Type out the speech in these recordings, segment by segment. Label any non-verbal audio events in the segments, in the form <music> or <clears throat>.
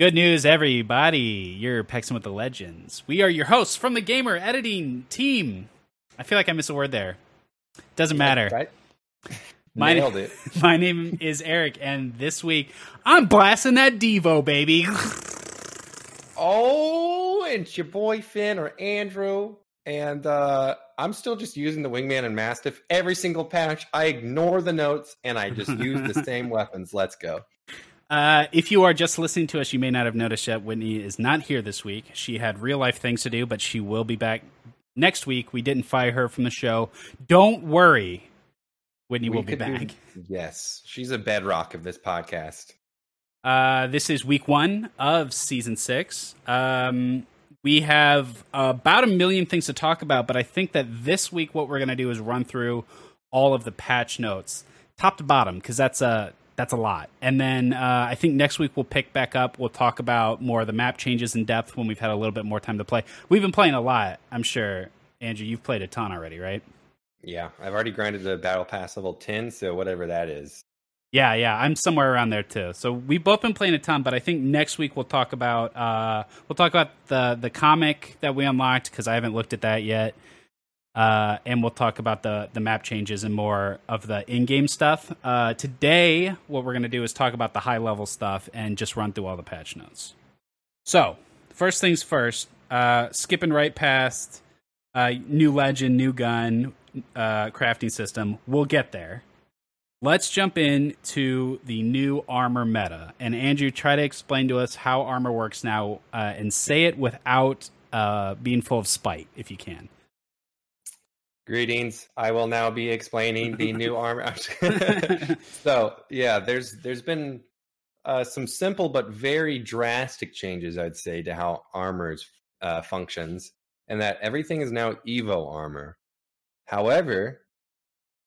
Good news, everybody. You're Pexing with the Legends. We are your hosts from the Gamer Editing Team. I feel like I missed a word there. Doesn't matter. Right? <laughs> My, Nailed it. <laughs> my name is Eric, and this week I'm blasting that Devo, baby. <laughs> Oh, it's your boy Finn or Andrew. And uh, I'm still just using the Wingman and Mastiff every single patch. I ignore the notes and I just use the same weapons. Let's go. Uh, if you are just listening to us, you may not have noticed yet. Whitney is not here this week. She had real life things to do, but she will be back next week. We didn't fire her from the show. Don't worry. Whitney We will be do- back. yes, she's a bedrock of this podcast. Uh, this is week one of season six. Um, we have about a million things to talk about, but I think that this week what we're going to do is run through all of the patch notes, top to bottom, because that's a that's a lot. And then uh, I think next week we'll pick back up. We'll talk about more of the map changes in depth when we've had a little bit more time to play. We've been playing a lot. I'm sure, Andrew, you've played a ton already, right? Yeah, I've already grinded the Battle Pass level 10, so whatever that is. Yeah, yeah, I'm somewhere around there too. So we've both been playing a ton, but I think next week we'll talk about uh, we'll talk about the the comic that we unlocked because I haven't looked at that yet, uh, and we'll talk about the the map changes and more of the in game stuff. Uh, today, what we're gonna do is talk about the high level stuff and just run through all the patch notes. So first things first, uh, skipping right past uh, new legend, new gun, uh, crafting system. We'll get there. Let's jump in to the new armor meta. And Andrew, try to explain to us how armor works now uh, and say it without being full of spite, if you can. Greetings. I will now be explaining the new <laughs> armor. <laughs> <laughs> so yeah, there's there's been uh, some simple but very drastic changes, I'd say, to how armors uh, functions, and that everything is now Evo armor. However,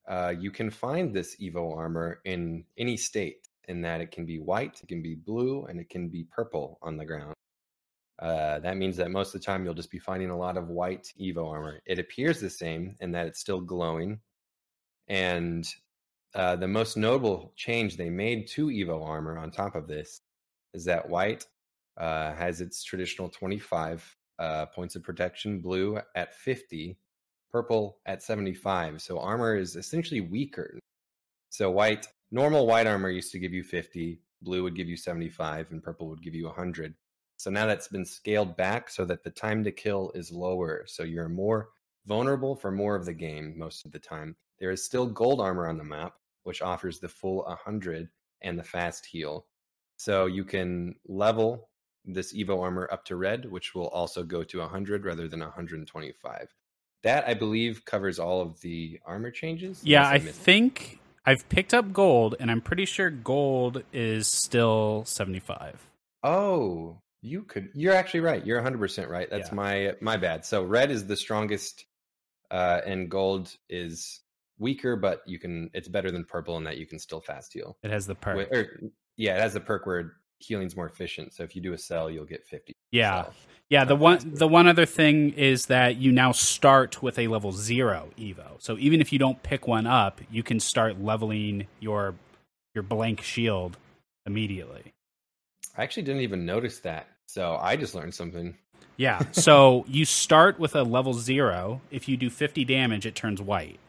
uh, you can find this Evo armor in any state, in that it can be white, it can be blue, and it can be purple on the ground. Uh, that means that most of the time you'll just be finding a lot of white Evo armor. It appears the same in that it's still glowing. And uh, the most notable change they made to Evo armor on top of this is that white uh, has its traditional 25 uh, points of protection, blue at 50, purple at 75. So armor is essentially weaker. So white, normal white armor used to give you 50, blue would give you 75, and purple would give you 100. So now that's been scaled back so that the time to kill is lower. So you're more vulnerable for more of the game most of the time. There is still gold armor on the map, which offers the full 100 and the fast heal. So you can level this Evo armor up to red, which will also go to 100 rather than 125. That I believe covers all of the armor changes. Yeah, I think I've picked up gold, and I'm pretty sure gold is still 75. Oh, you could. You're actually right. You're 100 percent right. That's Yeah. my my bad. So red is the strongest, uh, and gold is weaker, but you can. It's better than purple in that you can still fast heal. It has the perk. Wi- or, yeah, it has a perk where healing's more efficient. So if you do a sell, you'll get 50. Yeah. sell. Yeah, the one faster. the one other thing is that you now start with a level 0 evo. So even if you don't pick one up, you can start leveling your your blank shield immediately. I actually didn't even notice that. So I just learned something. Yeah. So <laughs> you start with a level 0. If you do 50 damage, it turns white.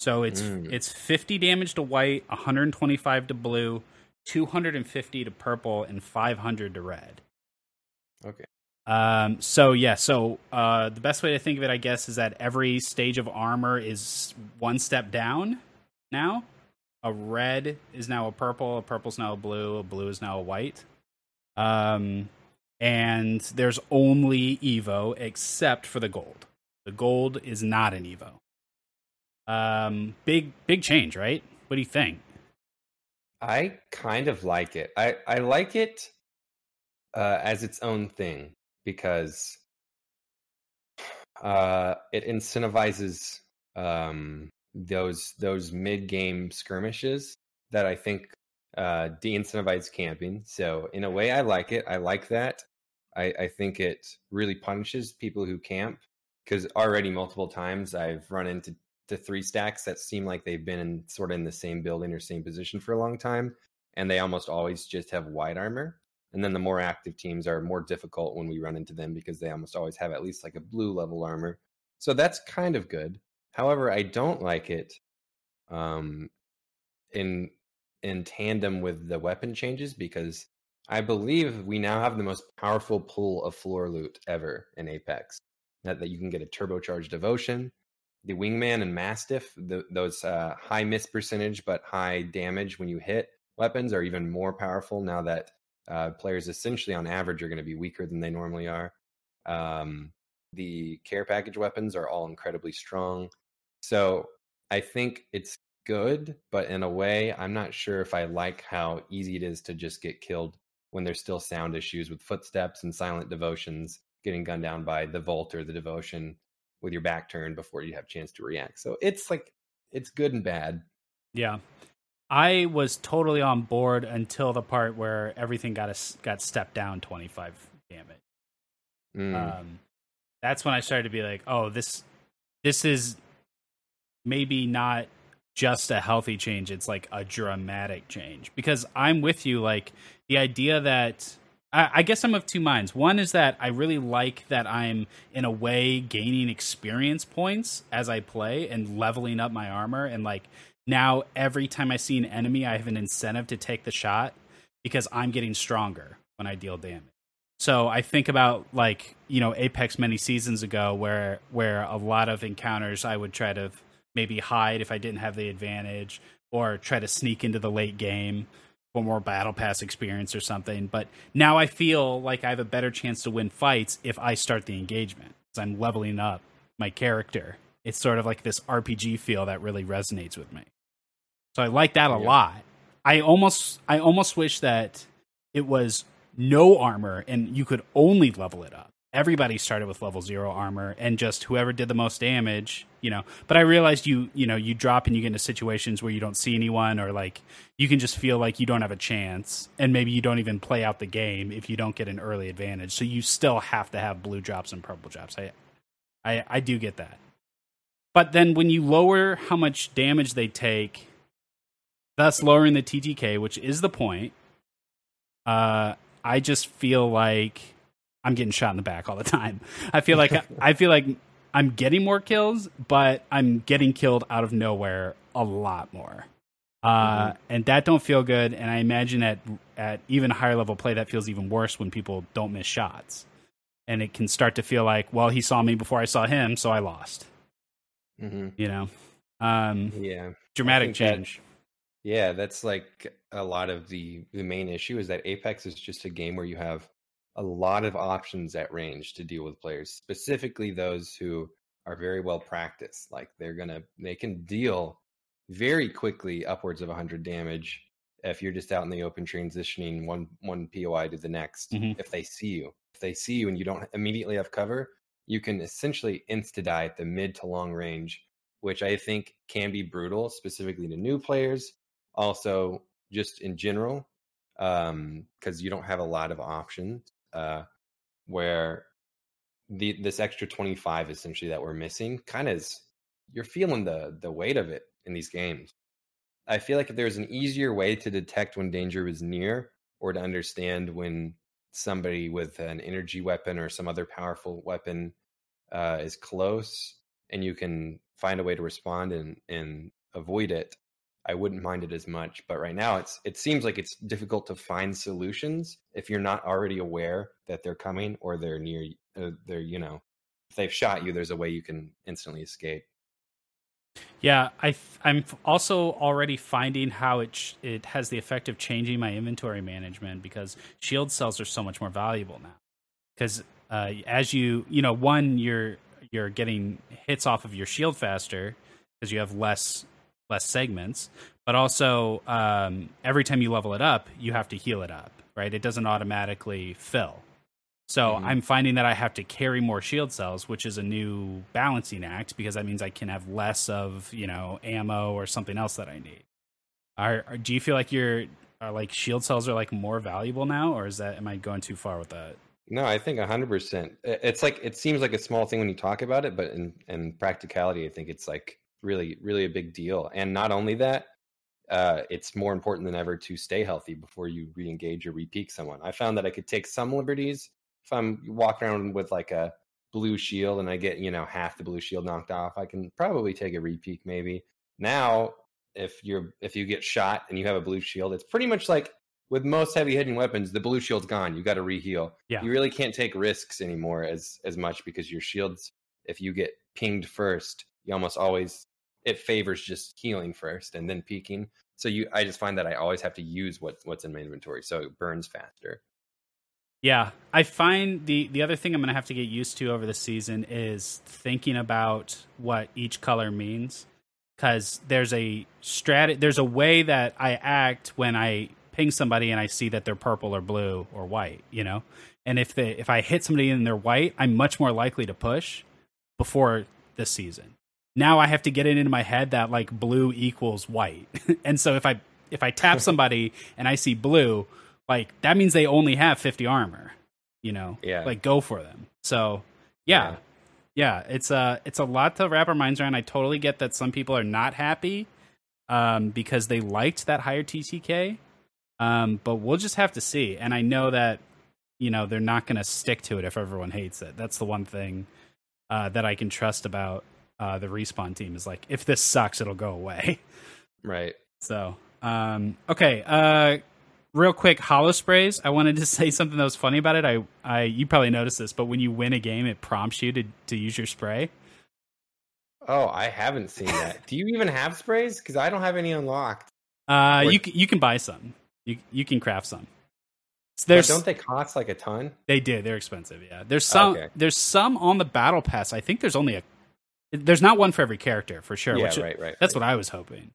So it's Mm. it's 50 damage to white, 125 to blue, 250 to purple and 500 to red. Okay. Um, so yeah, so uh, the best way to think of it, I guess, is that every stage of armor is one step down. Now, a red is now a purple, a purple's now a blue, a blue is now a white. Um, and there's only Evo except for the gold. The gold is not an Evo. Um, big big change, right? What do you think? I kind of like it. I I like it uh, as its own thing because uh, it incentivizes um, those those mid game skirmishes that I think uh, de-incentivize camping. So in a way, I like it. I like that. I, I think it really punishes people who camp because already multiple times I've run into to three stacks that seem like they've been in sort of in the same building or same position for a long time, and they almost always just have white armor. And then the more active teams are more difficult when we run into them because they almost always have at least like a blue level armor. So that's kind of good. However, I don't like it um, in in tandem with the weapon changes because I believe we now have the most powerful pool of floor loot ever in Apex. That, that you can get a turbocharged devotion, the wingman and mastiff, the, those uh, high miss percentage but high damage when you hit weapons are even more powerful now that uh, players essentially on average are going to be weaker than they normally are. Um, the care package weapons are all incredibly strong. So I think it's good, but in a way, I'm not sure if I like how easy it is to just get killed when there's still sound issues with footsteps and silent devotions getting gunned down by the Volt or the devotion with your back turned before you have a chance to react. So it's like it's good and bad. Yeah. I was totally on board until the part where everything got a, got stepped down 25 damage. Mm. Um, that's when I started to be like, oh, this this is maybe not just a healthy change it's like a dramatic change. Because i'm with you like the idea that I, I, guess i'm of two minds. One is that i really like that i'm in a way gaining experience points as i play and leveling up my armor. And like now every time i see an enemy i have an incentive to take the shot because i'm getting stronger when i deal damage. So I think about like you know Apex many seasons ago, where where a lot of encounters I would try to maybe hide if I didn't have the advantage, or try to sneak into the late game for more battle pass experience or something. But now I feel like I have a better chance to win fights if I start the engagement. Because I'm leveling up my character. It's sort of like this RPG feel that really resonates with me. So I like that a yeah. lot. I almost I almost wish that it was no armor and you could only level it up. Everybody started with level zero armor and just whoever did the most damage, you know. But I realized you, you know, you drop and you get into situations where you don't see anyone or like you can just feel like you don't have a chance and maybe you don't even play out the game if you don't get an early advantage. So you still have to have blue drops and purple drops. I I, I do get that. But then when you lower how much damage they take, thus lowering the TTK, which is the point, uh, I just feel like I'm getting shot in the back all the time. I feel like I feel like I'm getting more kills, but I'm getting killed out of nowhere a lot more. Uh, mm-hmm. and that don't feel good. And I imagine at at even higher level play, that feels even worse when people don't miss shots, and it can start to feel like, well, he saw me before I saw him, so I lost. Mm-hmm. You know, um, yeah, dramatic change. Yeah, that's like a lot of the the main issue is that Apex is just a game where you have a lot of options at range to deal with players, specifically those who are very well practiced. Like they're gonna they can deal very quickly upwards of 100 damage if you're just out in the open transitioning one one POI to the next. Mm-hmm. If they see you, if they see you and you don't immediately have cover, you can essentially insta die at the mid to long range, which I think can be brutal, specifically to new players also just in general because um, you don't have a lot of options uh, where the this extra 25 essentially that we're missing kind of is you're feeling the the weight of it in these games. I feel like if there's an easier way to detect when danger is near or to understand when somebody with an energy weapon or some other powerful weapon uh, is close and you can find a way to respond and and avoid it I wouldn't mind it as much. But right now, it's it seems like it's difficult to find solutions if you're not already aware that they're coming or they're near. Uh, they're you know, if they've shot you, there's a way you can instantly escape. Yeah, I I'm also already finding how it sh- it has the effect of changing my inventory management because shield cells are so much more valuable now. Because uh, as you you know, one you're you're getting hits off of your shield faster because you have less less segments, but also um, every time you level it up, you have to heal it up, right? It doesn't automatically fill. So mm-hmm. I'm finding that I have to carry more shield cells, which is a new balancing act because that means I can have less of you know ammo or something else that I need. Are, are do you feel like your like shield cells are like more valuable now, or is that am I going too far with that? No, I think hundred percent. It's like it seems like a small thing when you talk about it, but in in practicality, I think it's like really really a big deal and not only that uh, it's more important than ever to stay healthy before you re-engage or repeak someone. I found that I could take some liberties if I'm walking around with like a blue shield and I get you know half the blue shield knocked off. I can probably take a repeak maybe. Now, if you're if you get shot and you have a blue shield, it's pretty much like with most heavy hitting weapons, the blue shield's gone. You got to reheal. Yeah. You really can't take risks anymore as as much because your shields, if you get pinged first, you almost always it favors just healing first and then peaking. So you, I just find that I always have to use what's what's in my inventory, so it burns faster. Yeah, I find the the other thing I'm going to have to get used to over the season is thinking about what each color means because there's a strat there's a way that I act when I ping somebody and I see that they're purple or blue or white, you know. And if they if I hit somebody and they're white, I'm much more likely to push before this season. Now I have to get it into my head that like blue equals white. <laughs> and so if I if I tap <laughs> somebody and I see blue, like that means they only have 50 armor, you know. Yeah. Like go for them. So, yeah. Yeah. Yeah, it's a it's a lot to wrap our minds around. I totally get that some people are not happy um, because they liked that higher TTK, um, but we'll just have to see. And I know that you know they're not going to stick to it if everyone hates it. That's the one thing uh, that I can trust about uh, the respawn team is like if this sucks, it'll go away. <laughs> Right. So, um, okay, uh, real quick, holo sprays. I wanted to <laughs> say something that was funny about it. I, I, you probably noticed this, but when you win a game, it prompts you to to use your spray. Oh, I haven't seen that. Do you even have sprays? Because I don't have any unlocked. Uh, What- you you can buy some. You you can craft some. So don't they cost like a ton? they do. They're expensive. Yeah. There's some. Okay. There's some on the battle pass. I think there's only a. There's not one for every character for sure. yeah, which right, right. That's right. what I was hoping.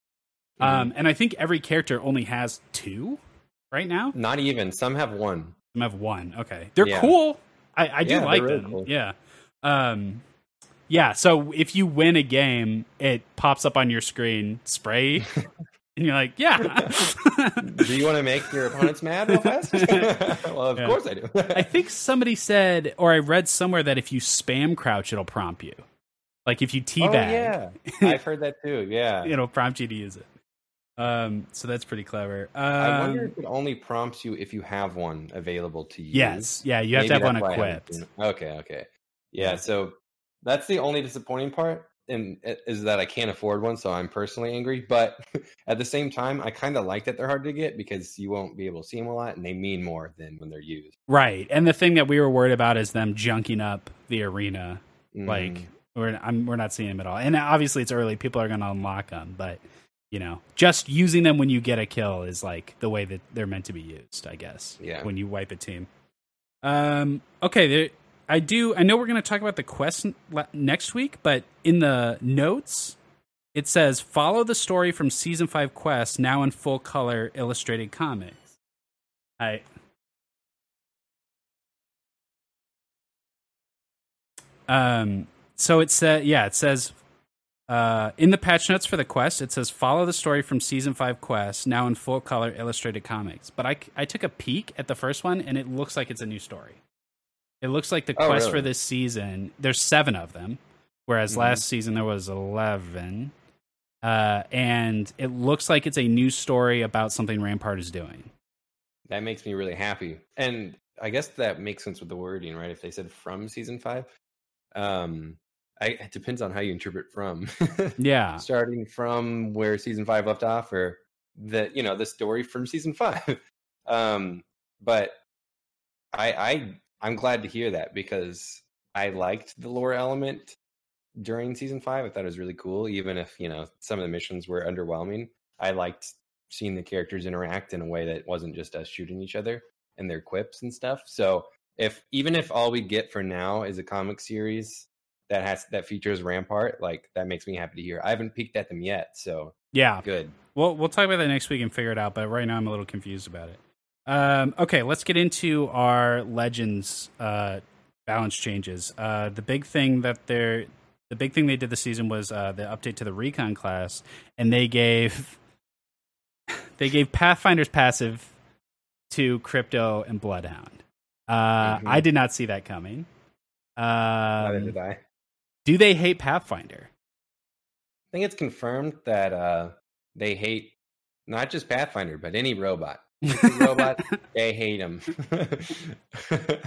Mhm. Um, and I think every character only has two right now. Not even. Some have one. Some have one. Okay, they're Yeah. cool. I, I do Yeah, like really them. cool. Yeah. Um, yeah. So if you win a game, it pops up on your screen, spray, <laughs> and you're like, yeah. <laughs> Do you want to make your opponents mad real fast? <laughs> well, of Yeah. course I do. I think somebody said, or I read somewhere that if you spam crouch, it'll prompt you. Like if you teabag, oh teabag, yeah, <laughs> I've heard that too. Yeah. it'll prompt you to use it. Um, so that's pretty clever. Um, I wonder if it only prompts you if you have one available to use. yes, yeah, you have Maybe to have one that's why I haven't equipped. Okay, okay. Yeah, so that's the only disappointing part and is that I can't afford one, so I'm personally angry. But <laughs> at the same time, I kind of like that they're hard to get because you won't be able to see them a lot, and they mean more than when they're used. Right, and the thing that we were worried about is them junking up the arena. Like Mm, we're I'm, we're not seeing them at all, and obviously it's early. People are going to unlock them, but you know, just using them when you get a kill is like the way that they're meant to be used, I guess. Yeah. When you wipe a team. Um. Okay. There, I do. I know we're going to talk about the quest next week, but in the notes. It says, follow the story from season five quest now in full color illustrated comics. I Um, so it says, yeah, it says uh, in the patch notes for the quest, it says follow the story from season five quest now in full color illustrated comics. But I, I took a peek at the first one and it looks like it's a new story. It looks like the Oh, quest really? for this season, there's seven of them, whereas Mhm. last season there was 11. Uh, and it looks like it's a new story about something Rampart is doing. that makes me really happy, and I guess that makes sense with the wording, right? If they said from season five, um, I, it depends on how you interpret from. Yeah. <laughs> starting from where season five left off or the you know the story from season <laughs> five um but i i i'm glad to hear that because i liked the lore element during season five i thought it was really cool even if you know some of the missions were underwhelming i liked seeing the characters interact in a way that wasn't just us shooting each other and their quips and stuff so if even if all we get for now is a comic series that has that features Rampart, like that makes me happy to hear. I haven't peeked at them yet, so Yeah. good. We'll we'll talk about that next week and figure it out. But right now, I'm a little confused about it. Um, okay, let's get into our legends uh, balance changes. Uh, the big thing that they're the big thing they did this season was uh, the update to the recon class, and they gave <laughs> they gave Pathfinder's passive to Crypto and Bloodhound. Uh, Mhm. I did not see that coming. Neither Um, did I. Do they hate Pathfinder? I think it's confirmed that uh, they hate not just Pathfinder, but any robot. Any <laughs> robot, they hate them. <laughs>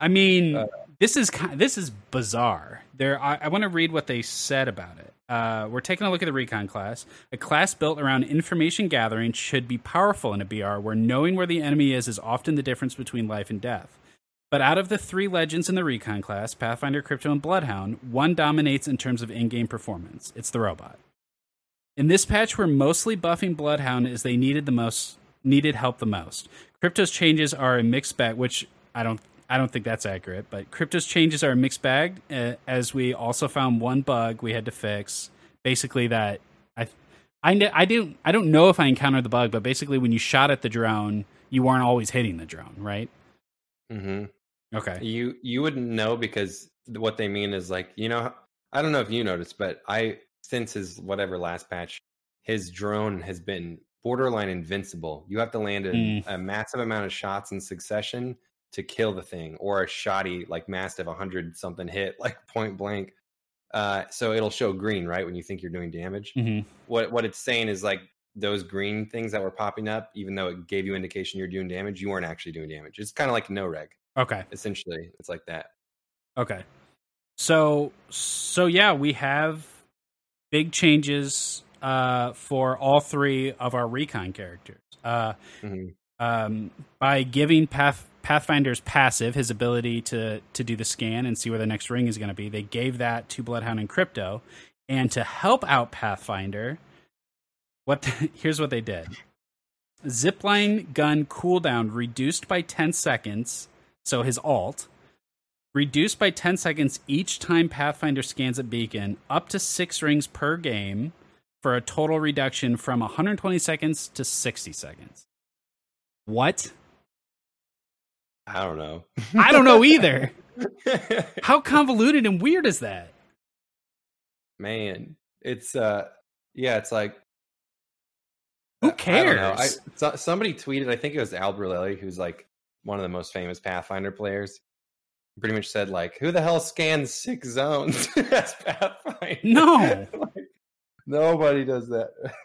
I mean, Uh, this is ki- this is bizarre. There, I, I want to read what they said about it. Uh, we're taking a look at the recon class. A class built around information gathering should be powerful in a BR, where knowing where the enemy is is often the difference between life and death. But out of the three legends in the recon class, Pathfinder, Crypto, and Bloodhound, one dominates in terms of in-game performance. It's the robot. In this patch, we're mostly buffing Bloodhound as they needed the most needed help the most. Crypto's changes are a mixed bag, which I don't I don't think that's accurate. But Crypto's changes are a mixed bag, uh, as we also found one bug we had to fix. Basically, that I I I didn't I don't know if I encountered the bug, but basically, when you shot at the drone, you weren't always hitting the drone, right? hmm Okay. You you wouldn't know because what they mean is like you know I don't know if you noticed, but I since his whatever last patch, his drone has been borderline invincible. You have to land a, Mm. a massive amount of shots in succession to kill the thing, or a shoddy like massive hundred something hit <laughs> like point blank. Uh, so it'll show green right when you think you're doing damage. hmm What what it's saying is like those green things that were popping up, even though it gave you indication you're doing damage, you weren't actually doing damage. It's kind of like no reg Okay. essentially. It's like that. Okay. So so yeah, we have big changes uh, for all three of our recon characters. Uh, Mhm. um, by giving Path Pathfinder's passive, his ability to to do the scan and see where the next ring is going to be, they gave that to Bloodhound and Crypto. And to help out Pathfinder, what <laughs> here's what they did: zipline gun cooldown reduced by ten seconds. So his alt reduced by 10 seconds each time Pathfinder scans a beacon, up to six rings per game, for a total reduction from 120 seconds to 60 seconds. What? I don't know. <laughs> I don't know either. <laughs> How convoluted and weird is that? Man, it's uh, yeah, it's like Who I- I don't know. cares? I, so, somebody tweeted. I think it was Albralelie, who's like one of the most famous Pathfinder players. Pretty much said like, "Who the hell scans six zones <laughs> as Pathfinder?" No. <laughs> Like, nobody does that. <laughs>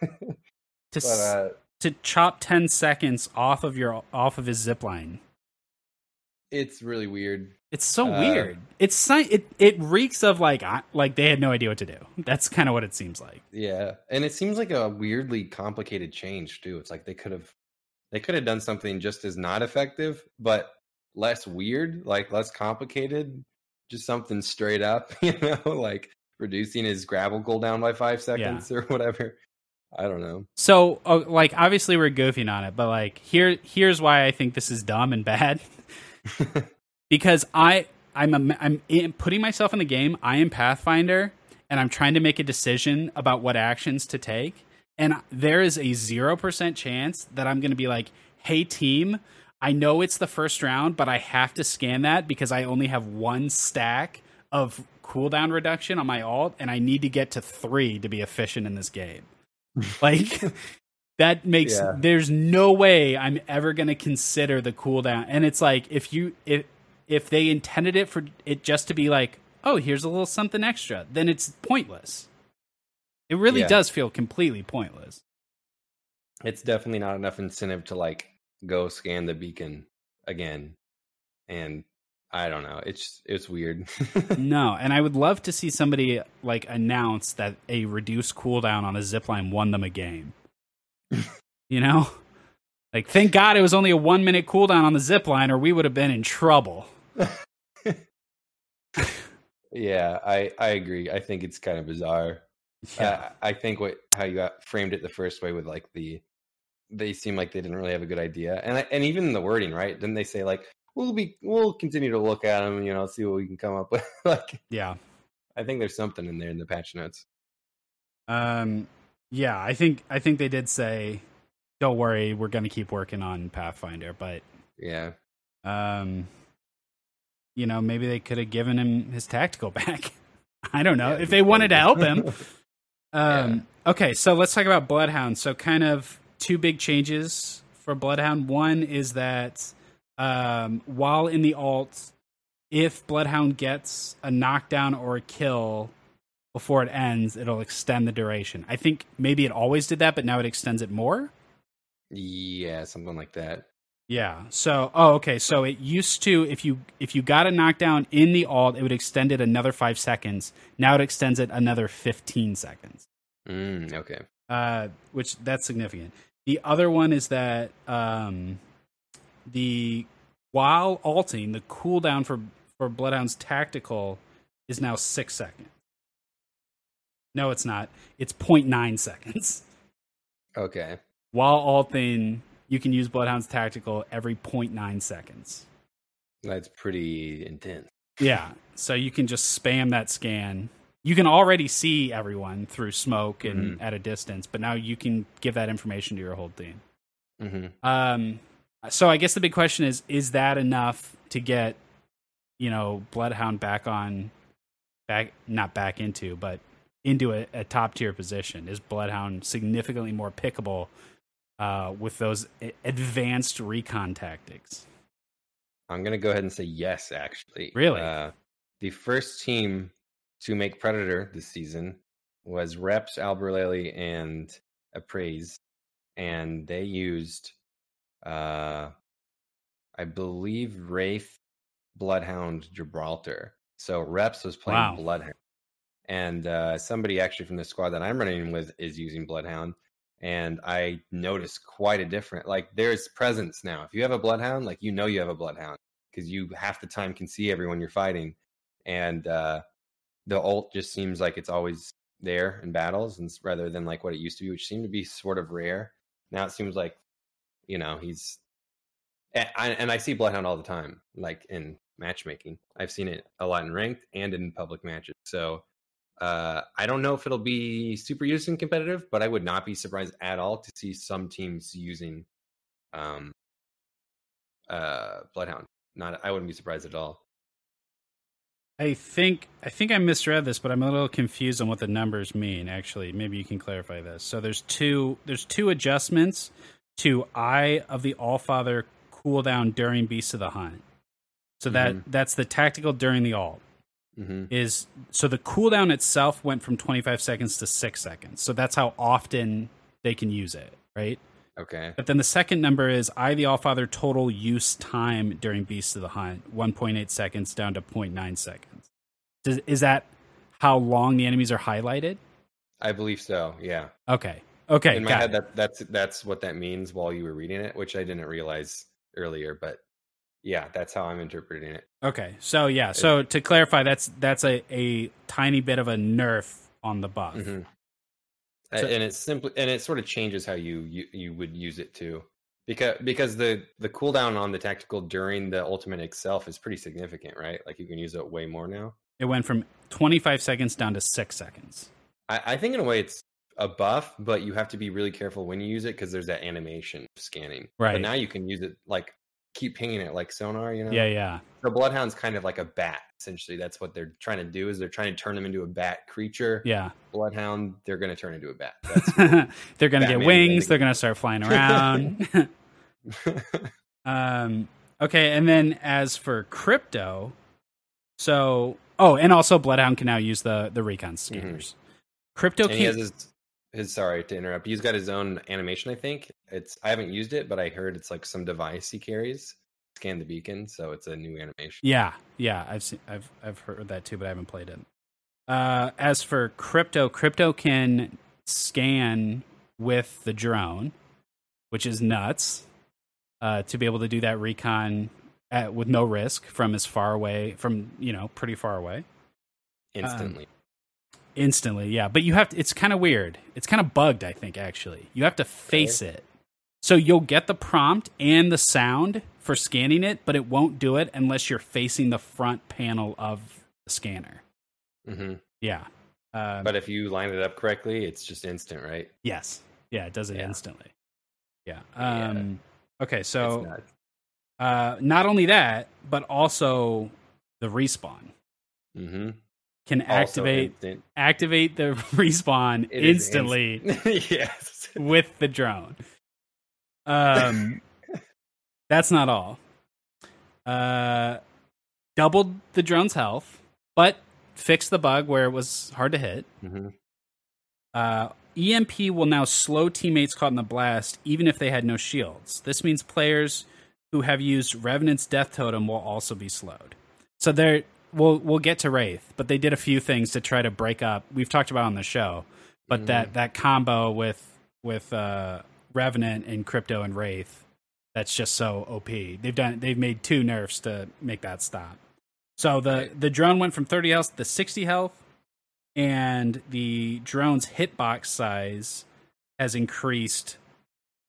to, but uh, to chop 10 seconds off of your off of his zip line. it's really weird. It's so Uh, weird. It's it it reeks of like like they had no idea what to do. That's kind of what it seems like. Yeah, and it seems like a weirdly complicated change too. It's like they could have they could have done something just as not effective, but less weird, like less complicated, just something straight up, <laughs> you know, like reducing his grapple cooldown by five seconds or whatever. I don't know. So, uh, like, obviously we're goofing on it, but like, here, here's why I think this is dumb and bad. <laughs> because I, I'm, a, I'm in, putting myself in the game. I am Pathfinder, and I'm trying to make a decision about what actions to take. And there is a zero percent chance that I'm going to be like, "Hey, team." I know it's the first round, but I have to scan that because I only have one stack of cooldown reduction on my alt, and I need to get to three to be efficient in this game. <laughs> Like that makes Yeah. there's no way I'm ever going to consider the cooldown. And it's like if you if if they intended it for it just to be like, "Oh, here's a little something extra," then it's pointless. It really Yeah. does feel completely pointless. It's definitely not enough incentive to like go scan the beacon again. And I don't know. It's it's weird. <laughs> No, and I would love to see somebody like announce that a reduced cooldown on a zipline won them a game. you know? Like thank God it was only a 1 minute cooldown on the zipline or we would have been in trouble. <laughs> yeah, I I agree. I think it's kind of bizarre. Uh, I think what how you got- framed it the first way with like the they seem like they didn't really have a good idea, and I- and even the wording, right? Didn't they say like we'll be we'll continue to look at them, you know, see what we can come up with? <laughs> like yeah. I think there's something in there in the patch notes. Um yeah, I think I think they did say don't worry, we're going to keep working on Pathfinder, but Yeah, um you know, maybe they could have given him his tactical <laughs> back. I don't know. Yeah, if they wanted to help him. <laughs> Um, Okay, so let's talk about Bloodhound. So, kind of two big changes for Bloodhound. One is that um, while in the alt, if Bloodhound gets a knockdown or a kill before it ends, it'll extend the duration. I think maybe it always did that, but now it extends it more. Yeah, something like that. Yeah. So, oh, okay. So it used to if you if you got a knockdown in the alt, it would extend it another five seconds. Now it extends it another fifteen seconds. Mm, okay. Uh, which that's significant. The other one is that um, the while alting, the cooldown for for Bloodhound's tactical is now six seconds. No, it's not. It's 0.9 seconds. Okay. While alting, you can use Bloodhound's tactical every 0.9 seconds. That's pretty intense. Yeah. So you can just spam that scan. You can already see everyone through smoke and Mhm. at a distance, but now you can give that information to your whole team. hmm Um, so I guess the big question is: Is that enough to get, you know, Bloodhound back on, back not back into, but into a, a top tier position? Is Bloodhound significantly more pickable uh, with those advanced recon tactics? I'm gonna go ahead and say yes. Actually, Really? uh, the first team to make Predator this season was Reps, Albralelie, and Apryze, and they used, uh, I believe, Wraith, Bloodhound, Gibraltar. So Reps was playing Wow. Bloodhound, and uh, somebody actually from the squad that I'm running with is using Bloodhound. And I noticed quite a different. Like there's presence now. If you have a bloodhound, like you know you have a bloodhound because you half the time can see everyone you're fighting, and uh, the ult just seems like it's always there in battles, and rather than like what it used to be, which seemed to be sort of rare. Now it seems like, you know, he's, and I, and I see bloodhound all the time, like in matchmaking. I've seen it a lot in ranked and in public matches. So uh, I don't know if it'll be super used in competitive, but I would not be surprised at all to see some teams using um, uh, Bloodhound. Not, I wouldn't be surprised at all. I think I think I misread this, but I'm a little confused on what the numbers mean. Actually, maybe you can clarify this. So there's two there's two adjustments to Eye of the Allfather cooldown during Beast of the Hunt. So that that's the tactical during the alt hmm is so the cooldown itself went from 25 seconds to 6 seconds. So that's how often they can use it, right? Okay. But then the second number is Eye, the Allfather, total use time during Beast of the Hunt, 1.8 seconds down to 0.9 seconds. Does, is that how long the enemies are highlighted? I believe so. Yeah. Okay. Okay. In my head, it. that that's that's what that means while you were reading it, which I didn't realize earlier. But yeah, that's how I'm interpreting it. Okay. So yeah. So to clarify, that's that's a, a tiny bit of a nerf on the buff. Mhm. So- and it's simply and it sort of changes how you, you you would use it too because because the the cooldown on the tactical during the ultimate itself is pretty significant right like you can use it way more now It went from 25 seconds down to 6 seconds. i, I think in a way it's a buff but you have to be really careful when you use it because there's that animation scanning Right. but now you can use it like keep pinging it like sonar you know Yeah, yeah. the bloodhound's kind of like a bat essentially that's what they're trying to do is they're trying to turn them into a bat creature Yeah. bloodhound they're going to turn into a bat <laughs> they're going to get wings, they're going to start flying around. <laughs> <laughs> Um, okay, and then as for crypto, so oh, and also Bloodhound can now use the the recon scanners. Crypto Mm-hmm. and he has can his his sorry to interrupt he's got his own animation i think it's i haven't used it but i heard it's like some device he carries scan the beacon so it's a new animation yeah yeah I've seen I've I've heard that too, but I haven't played it. Uh, as for crypto, crypto can scan with the drone, which is nuts. Uh, to be able to do that recon at, with no risk from as far away from you know pretty far away. instantly instantly yeah. But you have to it's kind of weird. It's kind of bugged i think actually. You have to face it. So you'll get the prompt and the sound for scanning it but it won't do it unless you're facing the front panel of the scanner. Mm-hmm. yeah. Um, but if you line it up correctly it's just instant right? Yes. Yeah it does it Yeah. instantly. Yeah. Yeah. um okay so uh not only that but also the respawn. Mhm. Can activate activate the <laughs> respawn It instantly inst- <laughs> yes with the drone. Um, <laughs> that's not all. Uh, doubled the drone's health, but fixed the bug where it was hard to hit. hmm Uh, EMP will now slow teammates caught in the blast, even if they had no shields. This means players who have used Revenant's Death Totem will also be slowed. So they're we'll we'll get to Wraith, but they did a few things to try to break up. We've talked about on the show, but mm-hmm. that that combo with with uh, Revenant and Crypto and Wraith, that's just so OP. They've done they've made two nerfs to make that stop. So the right. the drone went from 30 health to 60 health, and the drone's hitbox size has increased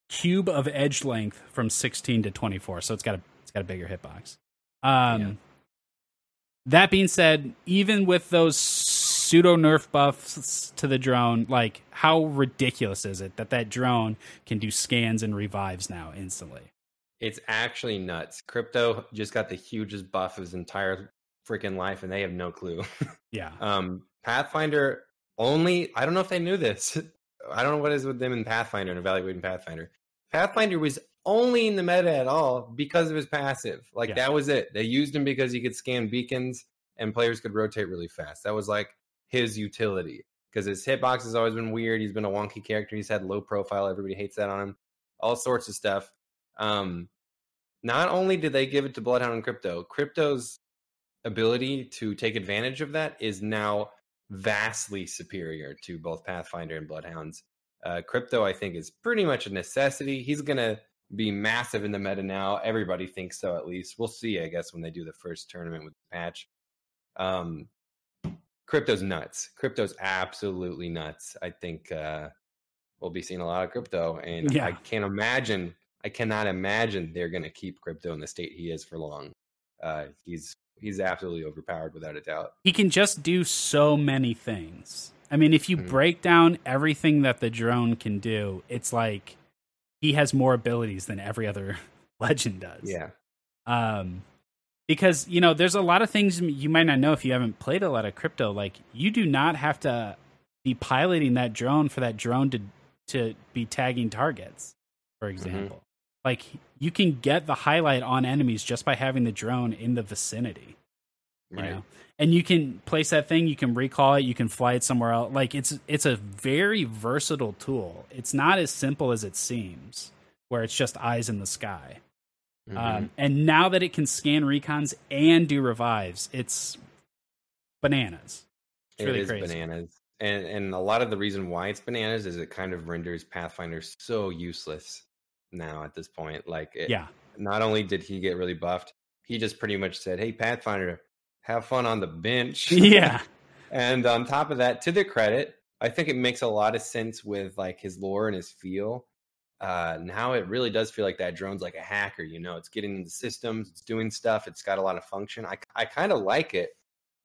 cube of edge length from 16 to 24. So it's got a it's got a bigger hitbox. Um, yeah. That being said, even with those pseudo nerf buffs to the drone, like how ridiculous is it that that drone can do scans and revives now instantly? It's actually nuts. Crypto just got the hugest buff of his entire freaking life, and they have no clue. <laughs> Yeah. um, Pathfinder only. I don't know if they knew this. <laughs> I don't know what is with them in Pathfinder and evaluating Pathfinder. Pathfinder was only in the meta at all because of his passive. Like yeah. that was it. They used him because he could scan beacons and players could rotate really fast. That was like his utility because his hitbox has always been weird. He's been a wonky character. He's had low profile. Everybody hates that on him. All sorts of stuff. Um, not only did they give it to Bloodhound and Crypto, Crypto's ability to take advantage of that is now vastly superior to both Pathfinder and Bloodhounds. Uh, crypto, I think, is pretty much a necessity. He's going to be massive in the meta now. Everybody thinks so, at least. We'll see, I guess, when they do the first tournament with the patch. Um, crypto's nuts. Crypto's absolutely nuts. I think uh, we'll be seeing a lot of crypto, and yeah. I can't imagine. I cannot imagine they're going to keep crypto in the state he is for long. Uh, he's he's absolutely overpowered without a doubt. He can just do so many things. I mean, if you mm-hmm. break down everything that the drone can do, it's like he has more abilities than every other <laughs> legend does. Yeah. Um because, you know, there's a lot of things you might not know if you haven't played a lot of crypto. Like you do not have to be piloting that drone for that drone to to be tagging targets, for mm-hmm. example. Mm-hmm. Like you can get the highlight on enemies just by having the drone in the vicinity. You right. know? And you can place that thing, you can recall it, you can fly it somewhere else. Like it's it's a very versatile tool. It's not as simple as it seems, where it's just eyes in the sky. Mm-hmm. Um, and now that it can scan recons and do revives, it's bananas. It's it really is crazy. bananas. And and a lot of the reason why it's bananas is it kind of renders Pathfinder so useless now at this point. Like, it, yeah, not only did he get really buffed, he just pretty much said, "Hey, Pathfinder, have fun on the bench." <laughs> Yeah, and on top of that, to their credit, I think it makes a lot of sense with like his lore and his feel. Uh, now it really does feel like that drone's like a hacker. You know, it's getting into systems, it's doing stuff, it's got a lot of function. I I kind of like it.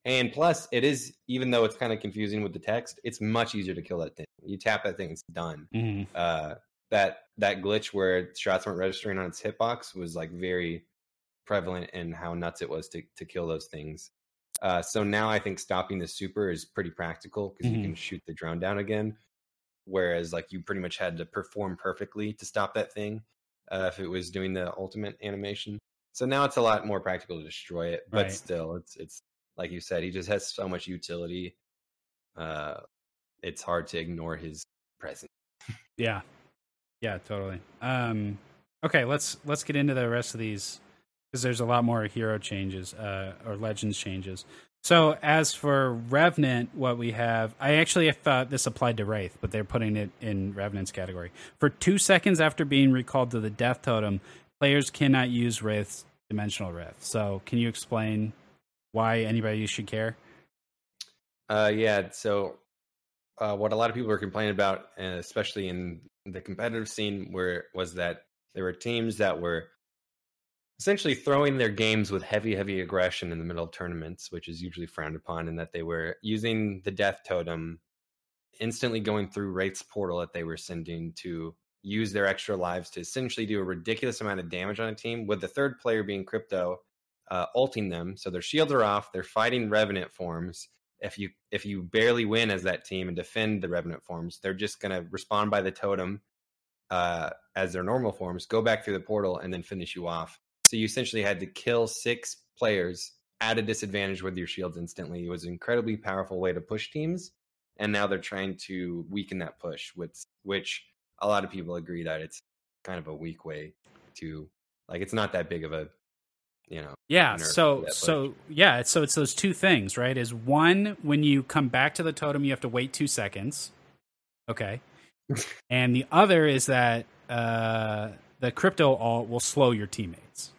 And plus, it is even though it's kind of confusing with the text, it's much easier to kill that thing. You tap that thing, it's done. Mm-hmm. Uh, that that glitch where shots weren't registering on its hitbox was like very prevalent and how nuts it was to to kill those things. Uh, so now I think stopping the super is pretty practical because mm-hmm. you can shoot the drone down again. Whereas like you pretty much had to perform perfectly to stop that thing uh, if it was doing the ultimate animation. So now it's a lot more practical to destroy it, but right. still, it's it's like you said, he just has so much utility. Uh, it's hard to ignore his presence. Yeah, yeah, totally. Um, okay, let's let's get into the rest of these because there's a lot more hero changes uh, or legends changes. So as for Revenant, what we have, I actually thought this applied to Wraith, but they're putting it in Revenant's category. For two seconds after being recalled to the Death Totem, players cannot use Wraith's Dimensional Rift. So can you explain why anybody should care? Uh, yeah. So uh, what a lot of people were complaining about, especially in the competitive scene where was that there were teams that were essentially throwing their games with heavy, heavy aggression in the middle of tournaments, which is usually frowned upon, and that they were using the death totem, instantly going through Wraith's portal that they were sending to use their extra lives to essentially do a ridiculous amount of damage on a team, with the third player being Crypto, uh, ulting them. So their shields are off, they're fighting Revenant forms, if you if you barely win as that team and defend the revenant forms, they're just to respond by the totem uh, as their normal forms, go back through the portal, and then finish you off. So you essentially had to kill six players at a disadvantage with your shields instantly. It was an incredibly powerful way to push teams, and now they're trying to weaken that push, with which a lot of people agree that it's kind of a weak way to like it's not that big of a you know yeah so so yeah so it's those two things right? Is one when you come back to the totem you have to wait two seconds. Okay. <laughs> And the other is that uh the crypto alt will slow your teammates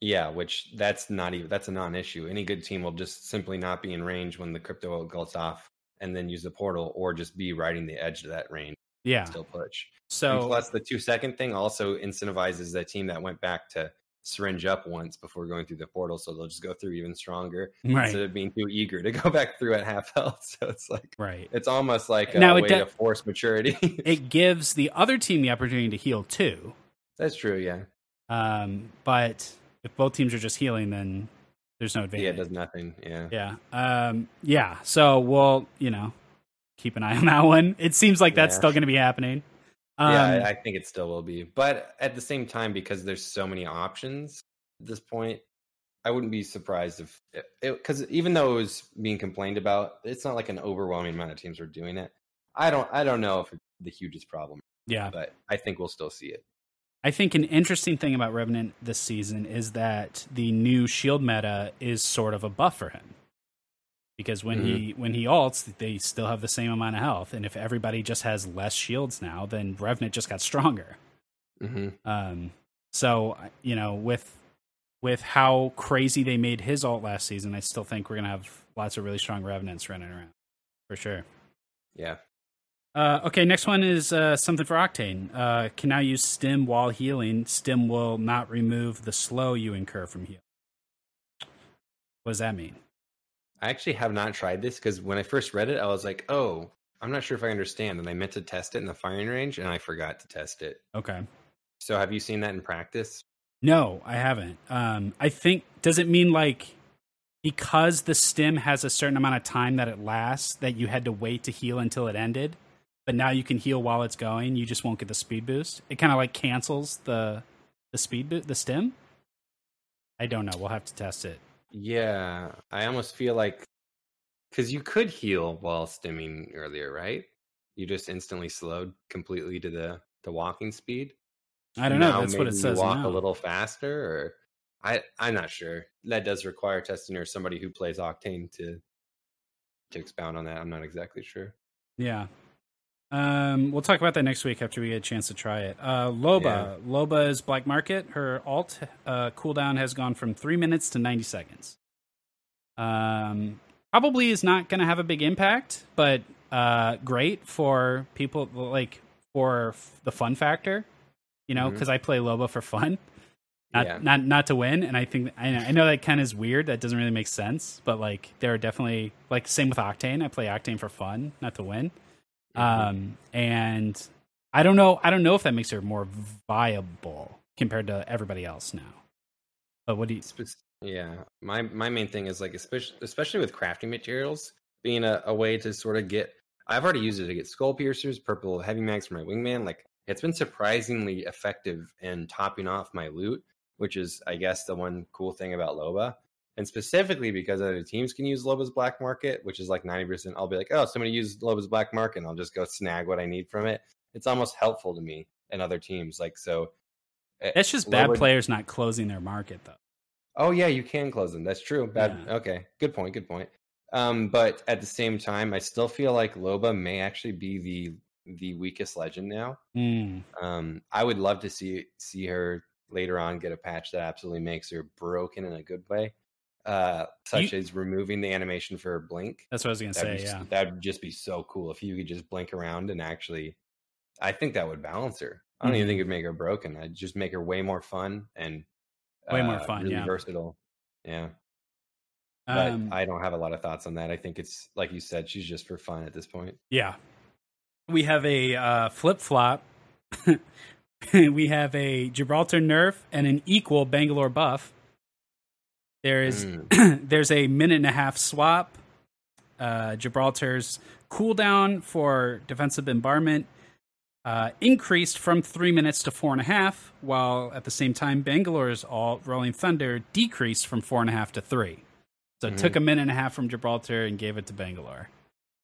Yeah, which that's not even that's a non-issue. Any good team will just simply not be in range when the crypto goes off, and then use the portal, or just be riding the edge of that range, yeah still push. And so plus, the two-second thing also incentivizes the team that went back to syringe up once before going through the portal, so they'll just go through even stronger right instead of being too eager to <laughs> go back through at half health. So it's like right it's almost like a Now, way to force maturity. <laughs> it gives the other team the opportunity to heal too that's true. Yeah, um but if both teams are just healing then there's no advantage yeah, it does nothing. Yeah. Yeah. Um, yeah. So we'll, you know, keep an eye on that one. It seems like that's Yeah. still going to be happening. Um, yeah, I, think it still will be. But at the same time, because there's so many options at this point, I wouldn't be surprised if because even though it was being complained about, it's not like an overwhelming amount of teams are doing it. I don't I don't know if it's the hugest problem, yeah. but I think we'll still see it. I think an interesting thing about Revenant this season is that the new shield meta is sort of a buff for him. Because when he when he alts, they still have the same amount of health, and if everybody just has less shields now, then Revenant just got stronger. hmm Um, so you know, with with how crazy they made his alt last season, I still think we're gonna have lots of really strong revenants running around for sure. Yeah. Uh, okay, next one is uh, something for Octane. Uh, can now use Stim while healing. Stim will not remove the slow you incur from heal. What does that mean? I actually have not tried this because when I first read it, I was like, oh, I'm not sure if I understand. And I meant to test it in the firing range and I forgot to test it. Okay. So have you seen that in practice? No, I haven't. Um, I think does it mean like because the stim has a certain amount of time that it lasts that you had to wait to heal until it ended, but now you can heal while it's going. You just won't get the speed boost. It kind of like cancels the the speed bo- the stim. I don't know. We'll have to test it. Yeah, I almost feel like because you could heal while stimming earlier, right? You just instantly slowed completely to the the walking speed. I don't know. Now That's what it says. Walk now. a little faster, or I I'm not sure. That does require testing or somebody who plays Octane to to expound on that. I'm not exactly sure. Yeah. Um, we'll talk about that next week after we get a chance to try it. Uh, Loba. Loba's Black Market. Her alt uh, cooldown has gone from three minutes to 90 seconds. Um, probably is not going to have a big impact, but uh, great for people like for f- the fun factor, you know, because I play Loba for fun. Not, Yeah. not not to win, and I think I know, I know that kind of is weird. That doesn't really make sense, but like there are definitely like same with Octane. I play Octane for fun, not to win. Mhm. Um, and I don't know. I don't know if that makes her more viable compared to everybody else now. But what do you? Yeah my my main thing is like especially especially with crafting materials being a, a way to sort of get i've already used it to get skull piercers purple heavy mags for my wingman like it's been surprisingly effective in topping off my loot which is i guess the one cool thing about loba and specifically because other teams can use loba's black market which is like 90% i'll be like oh somebody used loba's black market and i'll just go snag what i need from it it's almost helpful to me and other teams like so eh, That's just bad players not closing their market, though. Oh yeah, you can close them. That's true. Bad. Yeah. Okay, good point. Good point. Um, but at the same time, I still feel like Loba may actually be the the weakest legend now. Mm. Um, I would love to see see her later on get a patch that absolutely makes her broken in a good way, uh, such as removing the animation for blink. That's what I was gonna That'd say. be, Yeah. that'd just be so cool if you could just blink around and actually. I think that would balance her. I don't even Mhm. think it'd make her broken. I'd just make her way more fun and Way more uh, fun, really yeah. versatile. Yeah. Um, I don't have a lot of thoughts on that. I think it's like you said, she's just for fun at this point. yeah. We have a uh, flip flop. <laughs> we have a Gibraltar nerf and an equal Bangalore buff. There is Mm. <clears throat> there's a minute and a half swap. Uh, Gibraltar's cooldown for defensive bombardment uh, increased from three minutes to four and a half, while at the same time Bangalore's all Rolling Thunder decreased from four and a half to three. So it Mhm. took a minute and a half from Gibraltar and gave it to Bangalore.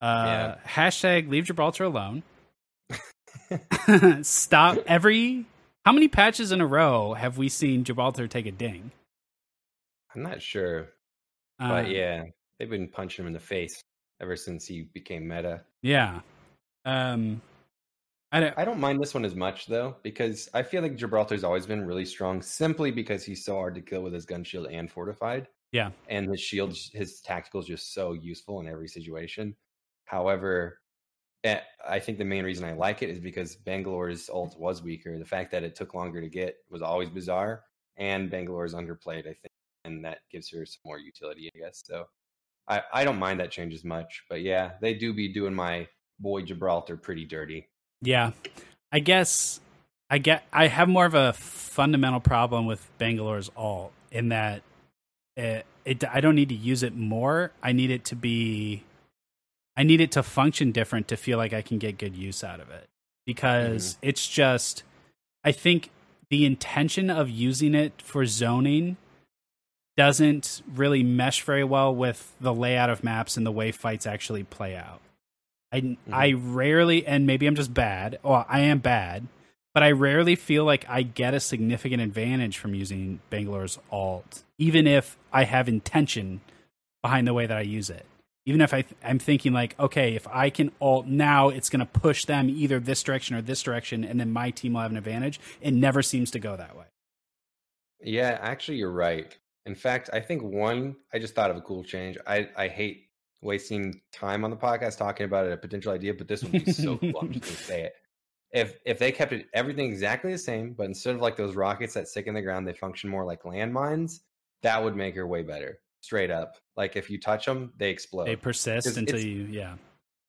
Uh, Yeah. Hashtag leave Gibraltar alone. <laughs> <laughs> Stop every. How many patches in a row have we seen Gibraltar take a ding? I'm not sure, Uh, but yeah, they've been punching him in the face ever since he became meta. yeah. Um, I don't. I don't mind this one as much though, because I feel like Gibraltar's always been really strong simply because he's so hard to kill with his gun shield and fortified. Yeah. And his shield, his tactical is just so useful in every situation. However, eh, I think the main reason I like it is because Bangalore's ult was weaker. The fact that it took longer to get was always bizarre, and Bangalore is underplayed, I think, and that gives her some more utility, I guess. So I, I don't mind that change as much, but yeah, they do be doing my boy Gibraltar pretty dirty. Yeah, I guess I get. I have more of a fundamental problem with Bangalore's alt in that it, it. I don't need to use it more. I need it to be. I need it to function different to feel like I can get good use out of it because mm-hmm. it's just. I think the intention of using it for zoning doesn't really mesh very well with the layout of maps and the way fights actually play out. I mm-hmm. I rarely and maybe I'm just bad. Well, I am bad, but I rarely feel like I get a significant advantage from using Bangalore's alt, even if I have intention behind the way that I use it. Even if I th- I'm thinking like, okay, if I can alt now, it's going to push them either this direction or this direction, and then my team will have an advantage. It never seems to go that way. Yeah, actually, you're right. In fact, I think one, I just thought of a cool change. I, I hate wasting time on the podcast talking about a potential idea, but this would be so cool. I'm just going to say it. If if they kept it everything exactly the same, but instead of like those rockets that stick in the ground, they function more like landmines. That would make her way better. Straight up, like if you touch them, they explode. They persist until you, yeah,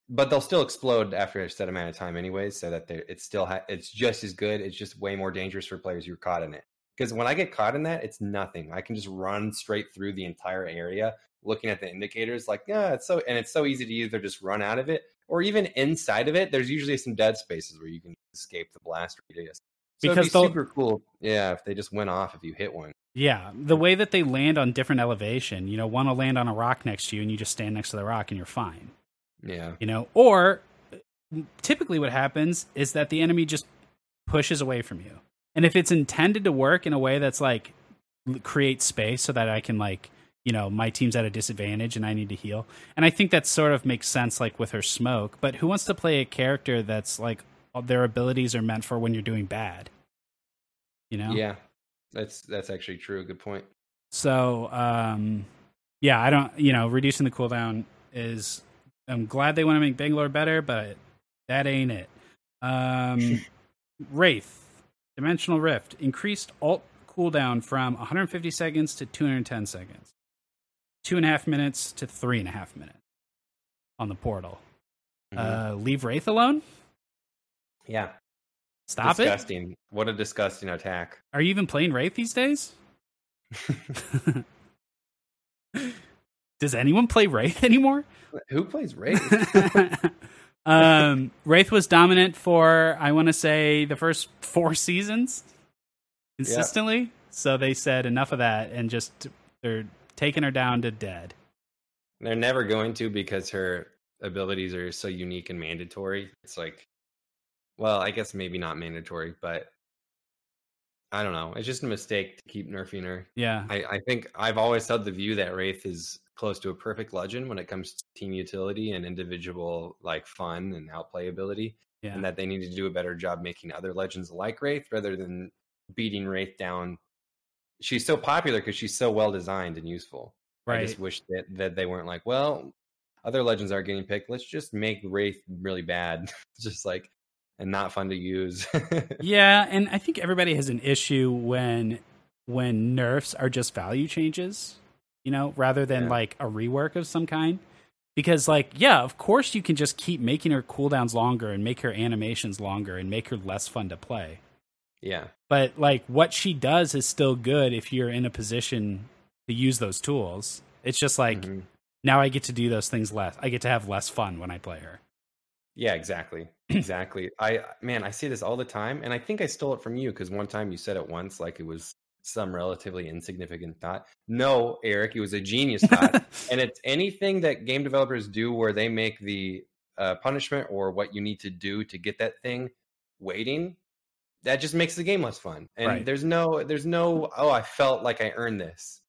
but they'll still explode after a set amount of time anyways so that they're it's still ha- it's just as good it's just way more dangerous for players who are caught in it because when i get caught in that it's nothing i can just run straight through the entire area looking at the indicators like yeah it's so and it's so easy to either just run out of it or even inside of it there's usually some dead spaces where you can escape the blast radius so Because it'd be super cool yeah if they just went off if you hit one yeah. The way that they land on different elevation, you know, one will land on a rock next to you, and you just stand next to the rock, and you're fine. yeah you know or typically what happens is that the enemy just pushes away from you and if it's intended to work in a way that's like create space so that i can like you know my team's at a disadvantage and i need to heal. And i think that sort of makes sense like with her smoke. But who wants to play a character that's like their abilities are meant for when you're doing bad? You know? Yeah. That's that's actually true. Good point. So, um, yeah, I don't, you know, reducing the cooldown is, I'm glad they want to make Bangalore better, but that ain't it. Um, <laughs> Wraith, Dimensional Rift, increased alt cooldown from 150 seconds to 210 seconds, two and a half minutes to three and a half minutes on the portal. Mhm. Uh, leave Wraith alone? yeah Stop it? disgusting what a disgusting attack Are you even playing Wraith these days? <laughs> <laughs> Does anyone play Wraith anymore? Who plays Wraith? <laughs> um, Wraith was dominant for I want to say the first four <laughs> seasons consistently. So they said enough of that and just they're taking her down to dead. They're never going to because her abilities are so unique and mandatory. It's like, well, I guess maybe not mandatory, but I don't know. It's just a mistake to keep nerfing her. Yeah, I, I think I've always held the view that Wraith is close to a perfect legend when it comes to team utility and individual like fun and outplay ability, yeah, and that they need to do a better job making other legends like Wraith rather than beating Wraith down. She's so popular because she's so well designed and useful. I just wish that, that they weren't like, well, other legends are getting picked. Let's just make Wraith really bad, <laughs> just like and not fun to use. <laughs> Yeah, and I think everybody has an issue when when nerfs are just value changes, you know, rather than Yeah. like a rework of some kind. Because like, yeah, of course you can just keep making her cooldowns longer and make her animations longer and make her less fun to play. yeah, But like what she does is still good if you're in a position to use those tools. It's just like mhm. now I get to do those things less. I get to have less fun when I play her. yeah, exactly, exactly. I man, I see this all the time, and I think I stole it from you because one time you said it once, like it was some relatively insignificant thought. No, Eric, it was a genius thought. <laughs> and it's anything that game developers do where they make the uh, punishment or what you need to do to get that thing waiting that just makes the game less fun and Right. there's no there's no oh i felt like i earned this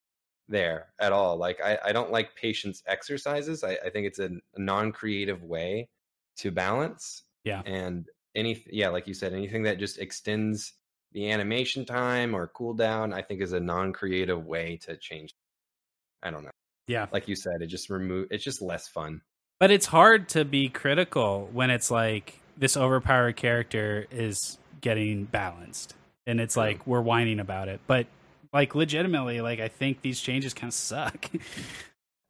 there at all like i, I don't like patience exercises i, I think it's a, a non-creative way to balance Yeah. and any yeah like you said anything that just extends the animation time or cooldown i think is a non-creative way to change i don't know Yeah. like you said it just remove it's just less fun But it's hard to be critical when it's like this overpowered character is getting balanced. And it's like we're whining about it. But like legitimately, like I think these changes kind of suck.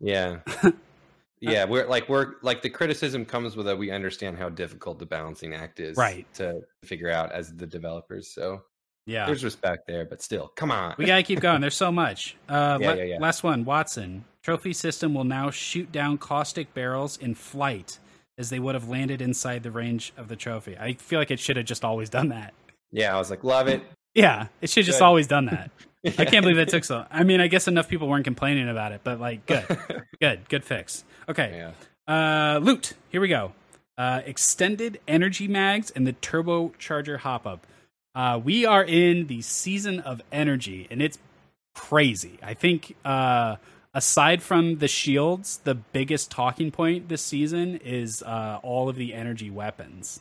Yeah. <laughs> yeah, we're like we're like the criticism comes with that we understand how difficult the balancing act is Right. to figure out as the developers. So yeah. there's respect there, but still, come on. We gotta keep going. There's so much. <laughs> Uh, Yeah, la- yeah, yeah. Last one, Watson. Trophy system will now shoot down caustic barrels in flight as they would have landed inside the range of the trophy. I feel like it should have just always done that. yeah, I was like, love it. Yeah, it should have just always done that. <laughs> I can't believe that took so. I mean, I guess enough people weren't complaining about it, but like, good, <laughs> good, good fix. Okay, yeah. uh, loot. Here we go. Uh, extended energy mags and the turbocharger hop up. Uh, we are in the season of energy, and it's crazy. I think uh, aside from the shields, the biggest talking point this season is uh, all of the energy weapons.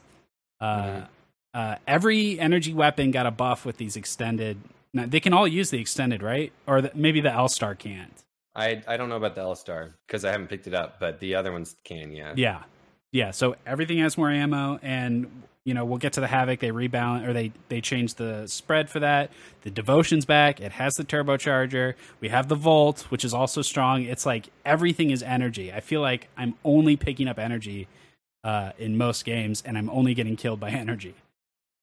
Uh, Mhm. uh, every energy weapon got a buff with these extended. Now, they can all use the extended, right? Or the, maybe the L Star can't. I I don't know about the L Star because I haven't picked it up, but the other ones can, yeah. Yeah, yeah. So everything has more ammo, and you know we'll get to the havoc. They rebalance or they they change the spread for that. The devotion's back. It has the turbocharger. We have the volt, which is also strong. It's like everything is energy. I feel like I'm only picking up energy uh, in most games, and I'm only getting killed by <laughs> energy.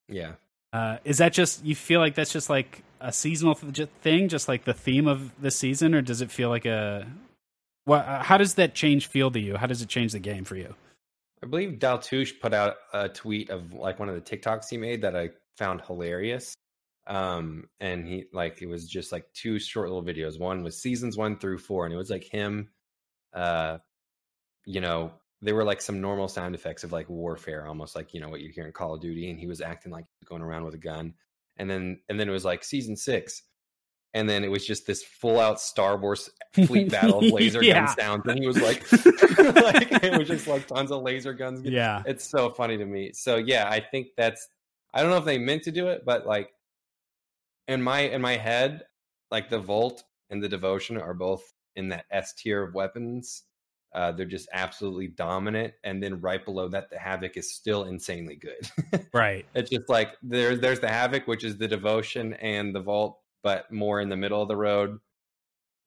Yeah. Uh, is that just you feel like that's just like a seasonal thing, just like the theme of the season, or does it feel like a what? Uh, how does that change feel to you? How does it change the game for you? I believe Daltoosh put out a tweet of like one of the TikToks he made that I found hilarious. Um, and he like it was just like two short little videos. One was seasons one through four, and it was like him, uh, you know, there were like some normal sound effects of like warfare, almost like you know what you hear in Call of Duty, and he was acting like going around with a gun. And then and then it was like season six, and then it was just this full out Star Wars <laughs> fleet battle of laser Yeah. gun sounds, and he was like, <laughs> like it was just like tons of laser guns. Yeah, It's so funny to me. So yeah, I think that's I don't know if they meant to do it, but like in my in my head, like the Volt and the Devotion are both in that S tier of weapons. Uh, they're just absolutely dominant, and then right below that, the Havoc is still insanely good. <laughs> right. it's just like there's there's the Havoc, which is the Devotion and the Volt, but more in the middle of the road,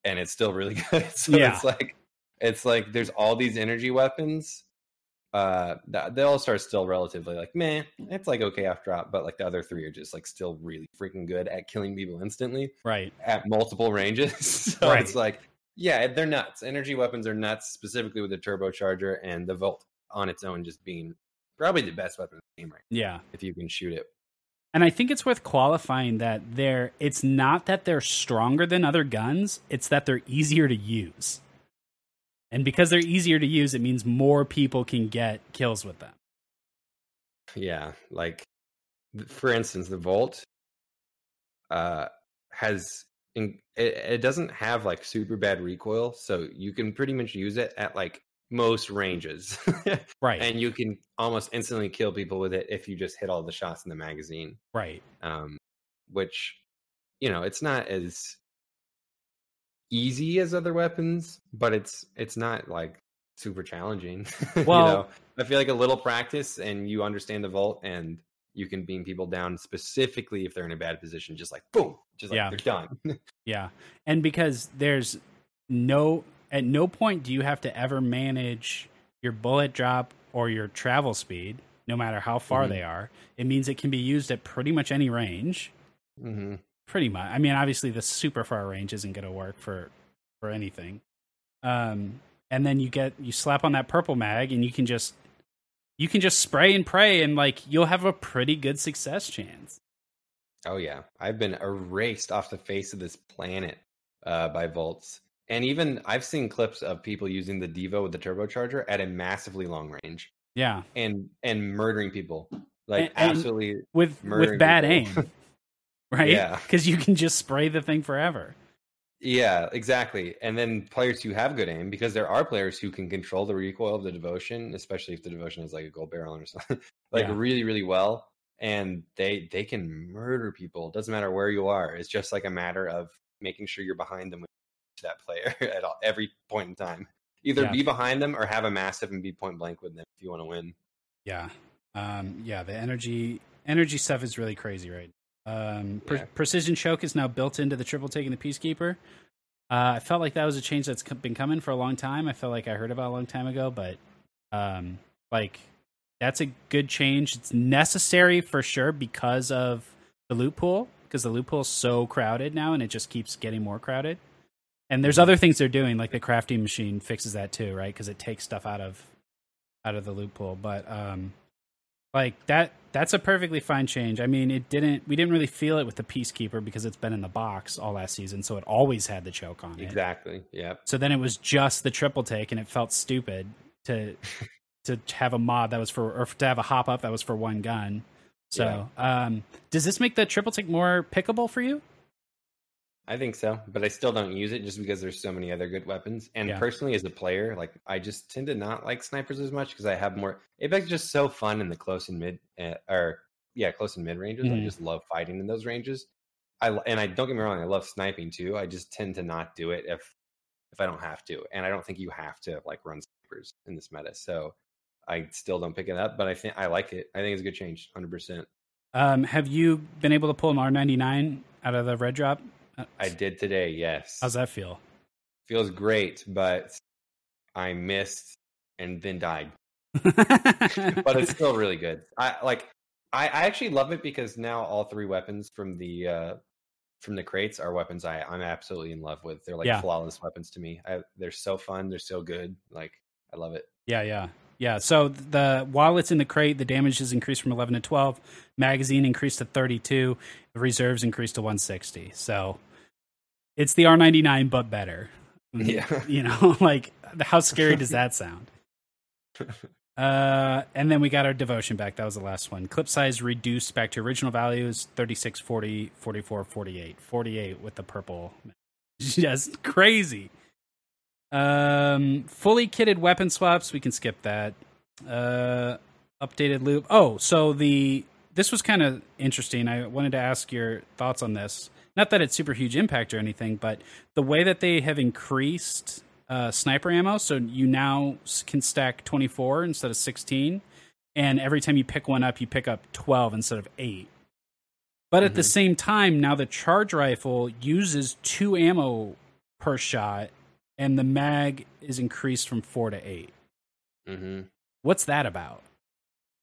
and it's still really <laughs> good. so Yeah. it's like it's like there's all these energy weapons. Uh, the, the L Star is still relatively like meh. It's like okay after drop, but like the other three are just like still really freaking good at killing people instantly Right. at multiple ranges. <laughs> so Right. it's like yeah, they're nuts. Energy weapons are nuts, specifically with the turbocharger and the Volt on its own just being probably the best weapon in the game right Yeah. if you can shoot it. And I think it's worth qualifying that they're it's not that they're stronger than other guns, it's that they're easier to use. And because they're easier to use, it means more people can get kills with them. Yeah, like for instance, the Volt uh has in, it, it doesn't have like super bad recoil, so you can pretty much use it at like most ranges. <laughs> Right. and you can almost instantly kill people with it if you just hit all the shots in the magazine. right. Um which you know, it's not as easy as other weapons, but it's it's not like super challenging. <laughs> you Well- know, I feel like a little practice and you understand the volt and you can beam people down specifically if they're in a bad position, just like boom, just like Yeah. they're done. <laughs> Yeah. And because there's no at no point do you have to ever manage your bullet drop or your travel speed, no matter how far Mhm. they are. It means it can be used at pretty much any range. hmm Pretty much. I mean, obviously the super far range isn't going to work for for anything. Um and then you get you slap on that purple mag and you can just you can just spray and pray and like you'll have a pretty good success chance. Oh yeah, I've been erased off the face of this planet uh, by volts, and even I've seen clips of people using the Devo with the turbocharger at a massively long range. Yeah, and and murdering people like And- and absolutely with with bad people. aim, <laughs> <laughs> right? Yeah. because you can just spray the thing forever. Yeah, exactly. And then players who have good aim, because there are players who can control the recoil of the devotion, especially if the devotion is like a gold barrel or something, <laughs> like Yeah. really, really well. And they they can murder people. Doesn't matter where you are. It's just like a matter of making sure you're behind them that player <laughs> at all, every point in time. Either Yeah. be behind them or have a massive and be point blank with them if you want to win. Yeah, um, yeah. The energy energy stuff is really crazy, right? Um, pre- Precision choke is now built into the triple take and the peacekeeper. Uh, I felt like that was a change that's been coming for a long time. I felt like I heard about it a long time ago, but um, like that's a good change. It's necessary for sure because of the loot pool, because the loot pool is so crowded now, and it just keeps getting more crowded. And there's other things they're doing, like the crafting machine fixes that too, right? Because it takes stuff out of out of the loot pool. But um, like that, that's a perfectly fine change. I mean, it didn't. We didn't really feel it with the peacekeeper because it's been in the box all last season, so it always had the choke on it. Exactly. Yeah. So then it was just the triple take, and it felt stupid to <laughs> to have a mod that was for or to have a hop up that was for one gun. So, um, does this make the triple take more pickable for you? I think so, but I still don't use it just because there's so many other good weapons. And Yeah. personally, as a player, like I just tend to not like snipers as much because I have more. Apex is just so fun in the close and mid, uh, or yeah, close and mid ranges. Mhm. I just love fighting in those ranges. I and I don't get me wrong, I love sniping too. I just tend to not do it if if I don't have to, and I don't think you have to like run snipers in this meta. So I still don't pick it up, but I think I like it. I think it's a good change, hundred percent. Um, have you been able to pull an R ninety nine out of the red drop? I did today, yes. How's that feel? feels great, but I missed and then died. <laughs> But it's still really good. I like I, I actually love it because now all three weapons from the uh from the crates are weapons I, I'm absolutely in love with. They're like Yeah. flawless weapons to me. I, they're so fun, they're so good. Like I love it. Yeah, yeah, yeah. So the while it's in the crate, the damage is increased from eleven to twelve. Magazine increased to thirty two. The reserves increased to one sixty. So it's the R ninety nine, but better. Yeah. <laughs> you know, <laughs> like how scary does that sound? <laughs> Uh, and then we got our devotion back. That was the last one. Clip size reduced back to original values 36, 40, 44, 48. 48 with the purple. Just crazy. Um, fully kitted weapon swaps. We can skip that. Uh, updated loop. Oh, so the this was kind of interesting. I wanted to ask your thoughts on this. Not that it's super huge impact or anything, but the way that they have increased uh, sniper ammo, so you now can stack 24 instead of 16, and every time you pick one up, you pick up 12 instead of 8. But at the Mhm. same time, now the charge rifle uses two ammo per shot, and the mag is increased from 4 to 8. hmm What's that about?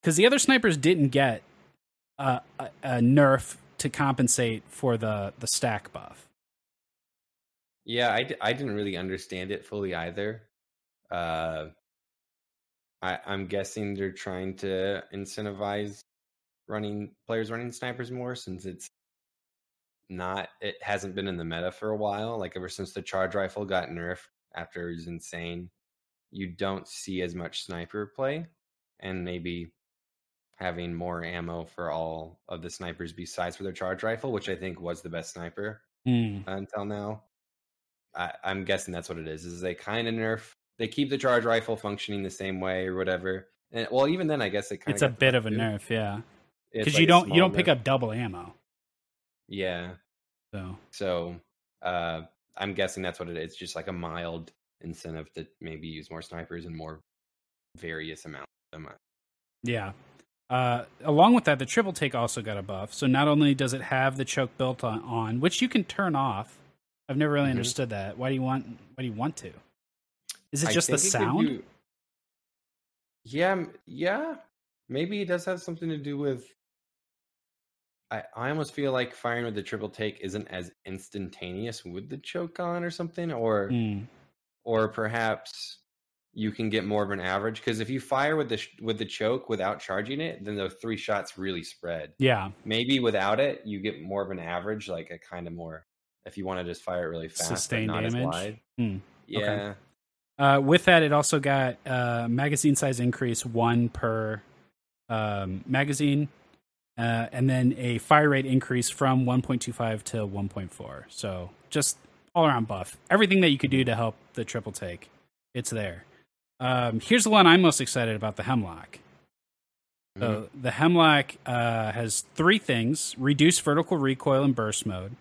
Because the other snipers didn't get a, a, a nerf to compensate for the, the stack buff. Yeah, I, d- I didn't really understand it fully either. Uh, I, I'm guessing they're trying to incentivize running players running snipers more since it's not it hasn't been in the meta for a while. Like ever since the charge rifle got nerfed after it was insane, you don't see as much sniper play, and maybe having more ammo for all of the snipers besides for their charge rifle, which I think was the best sniper Hmm. until now. I, I'm guessing that's what it is. Is they kind of nerf. They keep the charge rifle functioning the same way or whatever. And well, even then, I guess it kind It's a bit of a nerf, yeah. Because you don't you don't pick up double ammo. Yeah. So So uh, I'm guessing that's what it is. Just like a mild incentive to maybe use more snipers and more various amounts of them. yeah. Uh, along with that, the triple take also got a buff. So not only does it have the choke built on, on which you can turn off. I've never really Mhm. understood that. Why do you want? Why do you want to? Is it just the sound? you- Yeah, yeah. Maybe it does have something to do with. I I almost feel like firing with the triple take isn't as instantaneous with the choke on or something, or Hmm. or perhaps you can get more of an average because if you fire with the sh- with the choke without charging it, then the three shots really spread. Yeah, Maybe without it, you get more of an average, like a kind of more. If you want to just fire it really fast, Sustained not as damage? wide. Hmm, Yeah, Uh, with that, it also got uh, magazine size increase one per um, magazine, uh, and then a fire rate increase from 1.25 to 1.4. So just all around buff. Everything that you could do to help the triple take, it's there. Um, here's the one I'm most excited about: the Hemlock. Mhm. So the Hemlock uh, has three things: reduced vertical recoil in burst mode,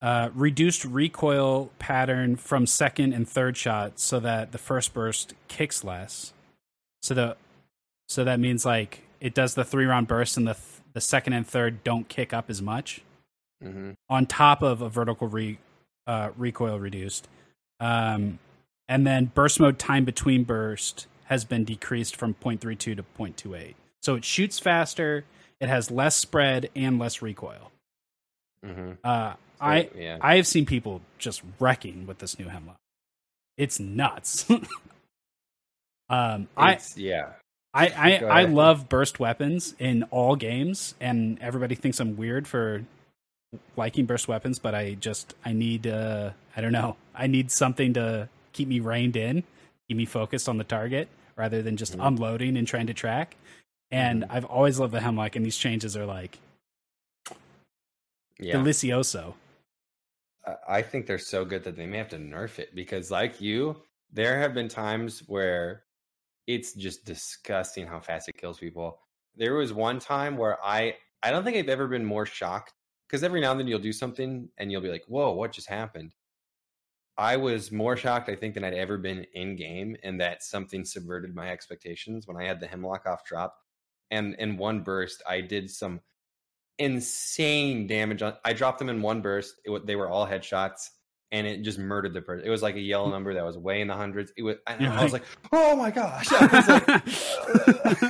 uh, reduced recoil pattern from second and third shot, so that the first burst kicks less. So the so that means like it does the three round burst, and the th- the second and third don't kick up as much Mhm. on top of a vertical re, uh, recoil reduced. Um, and then burst mode time between burst has been decreased from 0.32 to 0.28. So it shoots faster, it has less spread and less recoil. Mhm. Uh, So, I yeah, I have seen people just wrecking with this new hemlock. It's nuts. <laughs> um, I yeah. I I, I love burst weapons in all games, and everybody thinks I'm weird for liking burst weapons, but I just I need uh I don't know I need something to keep me reined in, keep me focused on the target rather than just Mhm. unloading and trying to track. And Mhm. I've always loved the hemlock, and these changes are like Yeah. delicioso. I think they're so good that they may have to nerf it because, like you, there have been times where it's just disgusting how fast it kills people. There was one time where I I don't think I've ever been more shocked because every now and then you'll do something and you'll be like, "Whoa, what just happened?" I was more shocked, I think, than I'd ever been in game, and that something subverted my expectations when I had the hemlock off drop, and in one burst, I did some insane damage on i dropped them in one burst it, they were all headshots and it just murdered the person. It was like a yellow mm. number that was way in the hundreds. It was and You're i was like oh my gosh. <laughs> I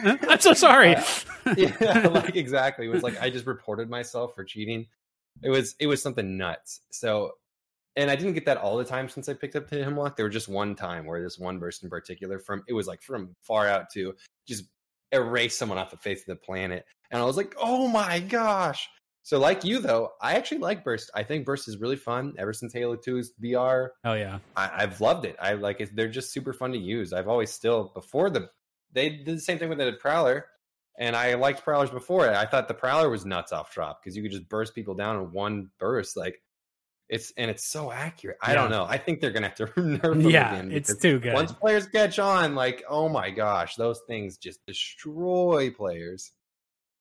like, <laughs> I'm so sorry. <laughs> yeah like exactly. It was like i just reported myself for cheating. It was it was something nuts. So and i didn't get that all the time since i picked up the hemlock. There was just one time where this one burst in particular from it was like from far out to just erase someone off the face of the planet. And i was like oh my gosh so like you though i actually like burst i think burst is really fun ever since halo 2's BR Oh yeah. I, I've loved it. I like it. They're just super fun to use. I've always still before the they did the same thing with the Prowler, and I liked Prowlers before it. I thought the Prowler was nuts off drop because you could just burst people down in one burst. Like it's and it's so accurate. I don't know. I think they're gonna have to <laughs> nerf them Yeah, again it's too good. Once players catch on, like oh my gosh, those things just destroy players.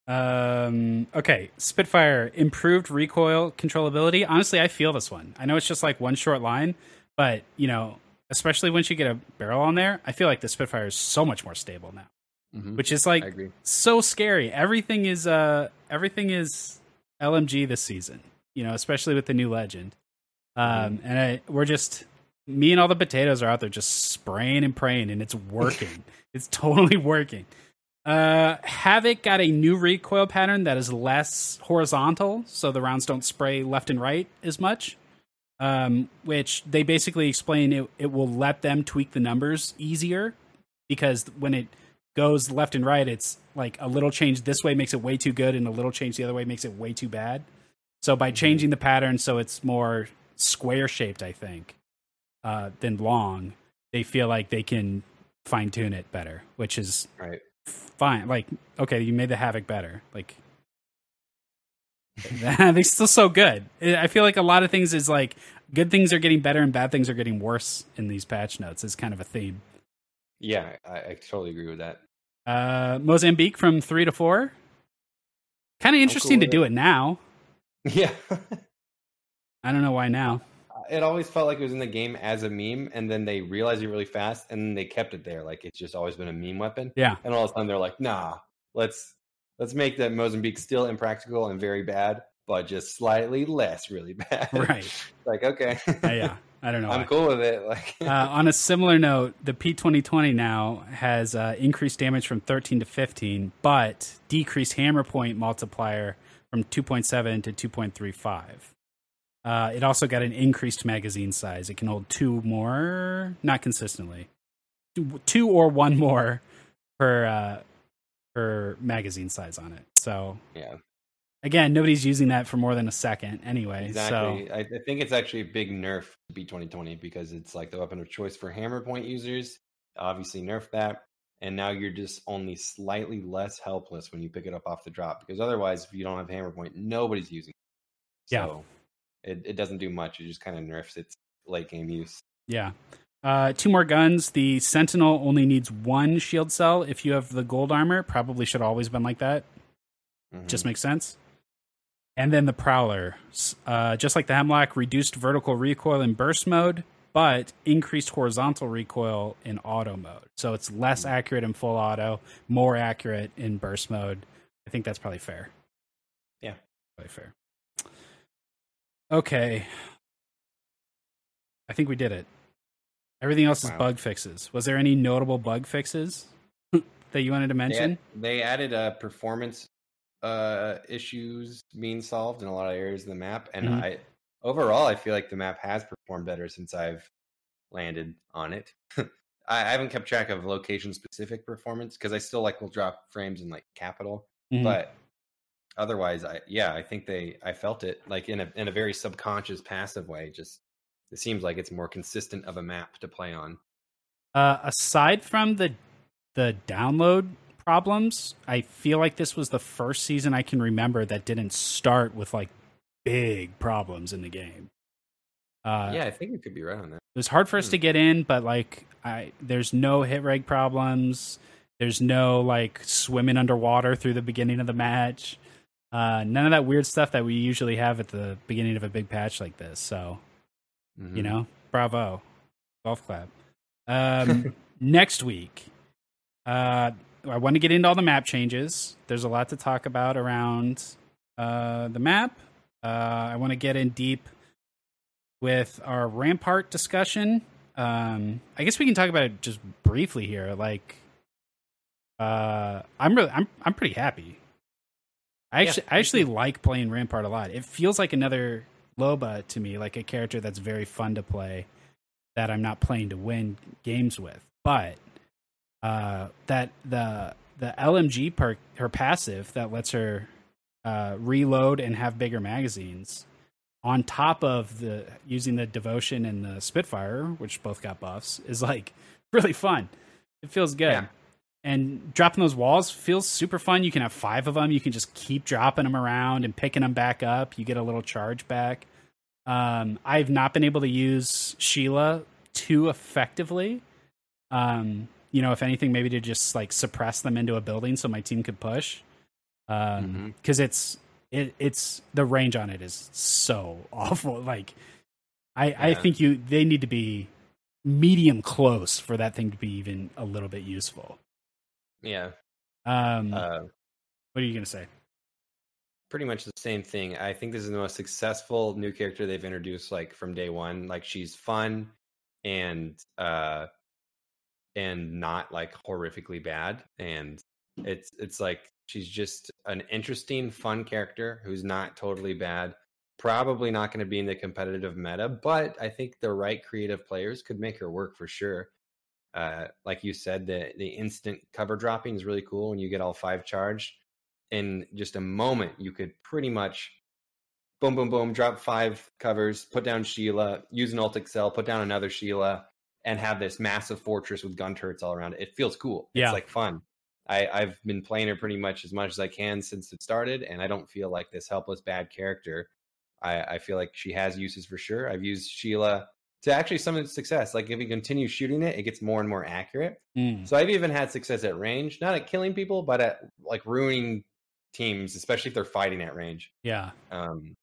Um. Okay. Spitfire improved recoil controllability. Honestly, I feel this one. I know it's just like one short line, but you know, especially once you get a barrel on there, I feel like the Spitfire is so much more stable now, Mhm. which is like so scary. Everything is uh everything is LMG this season. You know, especially with the new legend. Um, and I, we're just me and all the potatoes are out there just spraying and praying, and it's working. <laughs> it's totally working. Uh, Havoc got a new recoil pattern that is less horizontal, so the rounds don't spray left and right as much. Um, which they basically explain it, it will let them tweak the numbers easier because when it goes left and right, it's like a little change this way makes it way too good, and a little change the other way makes it way too bad. So by changing the pattern so it's more square shaped, I think, uh, than long, they feel like they can fine tune it better, which is Right. Fine. Like, okay, you made the havoc better. Like, <laughs> they're still so good. I feel like a lot of things is like good things are getting better and bad things are getting worse in these patch notes. Is kind of a theme. Yeah, I, I totally agree with that. Uh, Mozambique from three to four. Kind of interesting to do it. it now. <laughs> Yeah. I don't know why now. It always felt like it was in the game as a meme, and then they realized it really fast, and then they kept it there. Like it's just always been a meme weapon. Yeah. And all of a sudden they're like, nah, let's let's make that Mozambique still impractical and very bad, but just slightly less really <laughs> bad. Right. like, okay. Uh, yeah. I don't <laughs> know. I'm why. cool with it. Like uh, on a similar note, the P2020 now has uh, increased damage from 13 to 15, but decreased hammer point multiplier from 2.7 to 2.35. Uh, it also got an increased magazine size. It can hold two more, not consistently. two or one more per uh, per magazine size on it. So yeah, again, nobody's using that for more than a second anyway. exactly. So I, I think it's actually a big nerf to P twenty twenty because it's like the weapon of choice for hammer point users. Obviously, nerf that, and now you're just only slightly less helpless when you pick it up off the drop because otherwise, if you don't have hammer point, nobody's using. It. Yeah. It, it doesn't do much. It just kind of nerfs its late game use. yeah. Uh, two more guns. The Sentinel only needs one shield cell. If you have the gold armor, probably should always been like that. Mhm. Just makes sense. And then the Prowler, uh, just like the Hemlock, reduced vertical recoil in burst mode, but increased horizontal recoil in auto mode. So it's less accurate in full auto, more accurate in burst mode. I think that's probably fair. Yeah. Probably fair. Okay. I think we did it. Everything else is Wow. bug fixes. Was there any notable bug fixes <laughs> that you wanted to They, mention? they added uh, performance uh, issues being solved in a lot of areas of the map, and Mhm. I overall I feel like the map has performed better since I've landed on it. <laughs> I, I haven't kept track of location specific performance because I still like will drop frames in like capital, Mhm. but otherwise, I yeah I think they I felt it like in a in a very subconscious passive way. Just it seems like it's more consistent of a map to play on. Uh, aside from the the download problems, I feel like this was the first season I can remember that didn't start with like big problems in the game. Uh, yeah, I think you could be right on that. it was hard for us Hmm. to get in, but like I, there's no hit reg problems. There's no like swimming underwater through the beginning of the match. Uh, none of that weird stuff that we usually have at the beginning of a big patch like this. So Mhm. you know? Bravo. Golf clap. Um <laughs> next week uh i want to get into all the map changes. There's a lot to talk about around uh the map. Uh i want to get in deep with our rampart discussion. Um i guess we can talk about it just briefly here like uh i'm really i'm i'm pretty happy i Yeah, actually i actually like playing rampart a lot. It feels like another loba to me like a character that's very fun to play that i'm not playing to win games with. But uh that the the lmg perk her passive that lets her uh reload and have bigger magazines on top of the using the devotion and the spitfire which both got buffs is like <laughs> really fun. It feels good. Yeah. And dropping those walls feels super fun. You can have five of them you can just keep dropping them around and picking them back up. You get a little charge back. Um, i've not been able to use sheila too effectively. Um, you know if anything maybe to just like suppress them into a building so my team could push. Um because it's it, it's the range on it is so <laughs> awful. Like i i think you they need to be medium close for that thing to be even a little bit useful Yeah. um Uh, what are you gonna say pretty much the same thing. I think this is the most successful new character they've introduced like from day one. Like she's fun and uh and not like horrifically bad. And it's it's like she's just an interesting, fun character who's not totally bad. Probably not going to be in the competitive meta, but I think the right creative players could make her work for sure. Uh, like you said, the the instant cover dropping is really cool when you get all five charged. In just a moment you could pretty much boom boom boom drop five covers put down sheila use an alt accel put down another sheila and have this massive fortress with gun turrets all around it. It feels cool. Yeah. it's like fun. I, i've been playing her pretty much as much as i can since it started and i don't feel like this helpless bad character. I, I feel like she has uses for sure. I've used sheila to actually some success like if you continue shooting it it gets more and more accurate Mm. so I've even had success at range, not at killing people, but at like ruining teams, especially if they're fighting at range. yeah Um,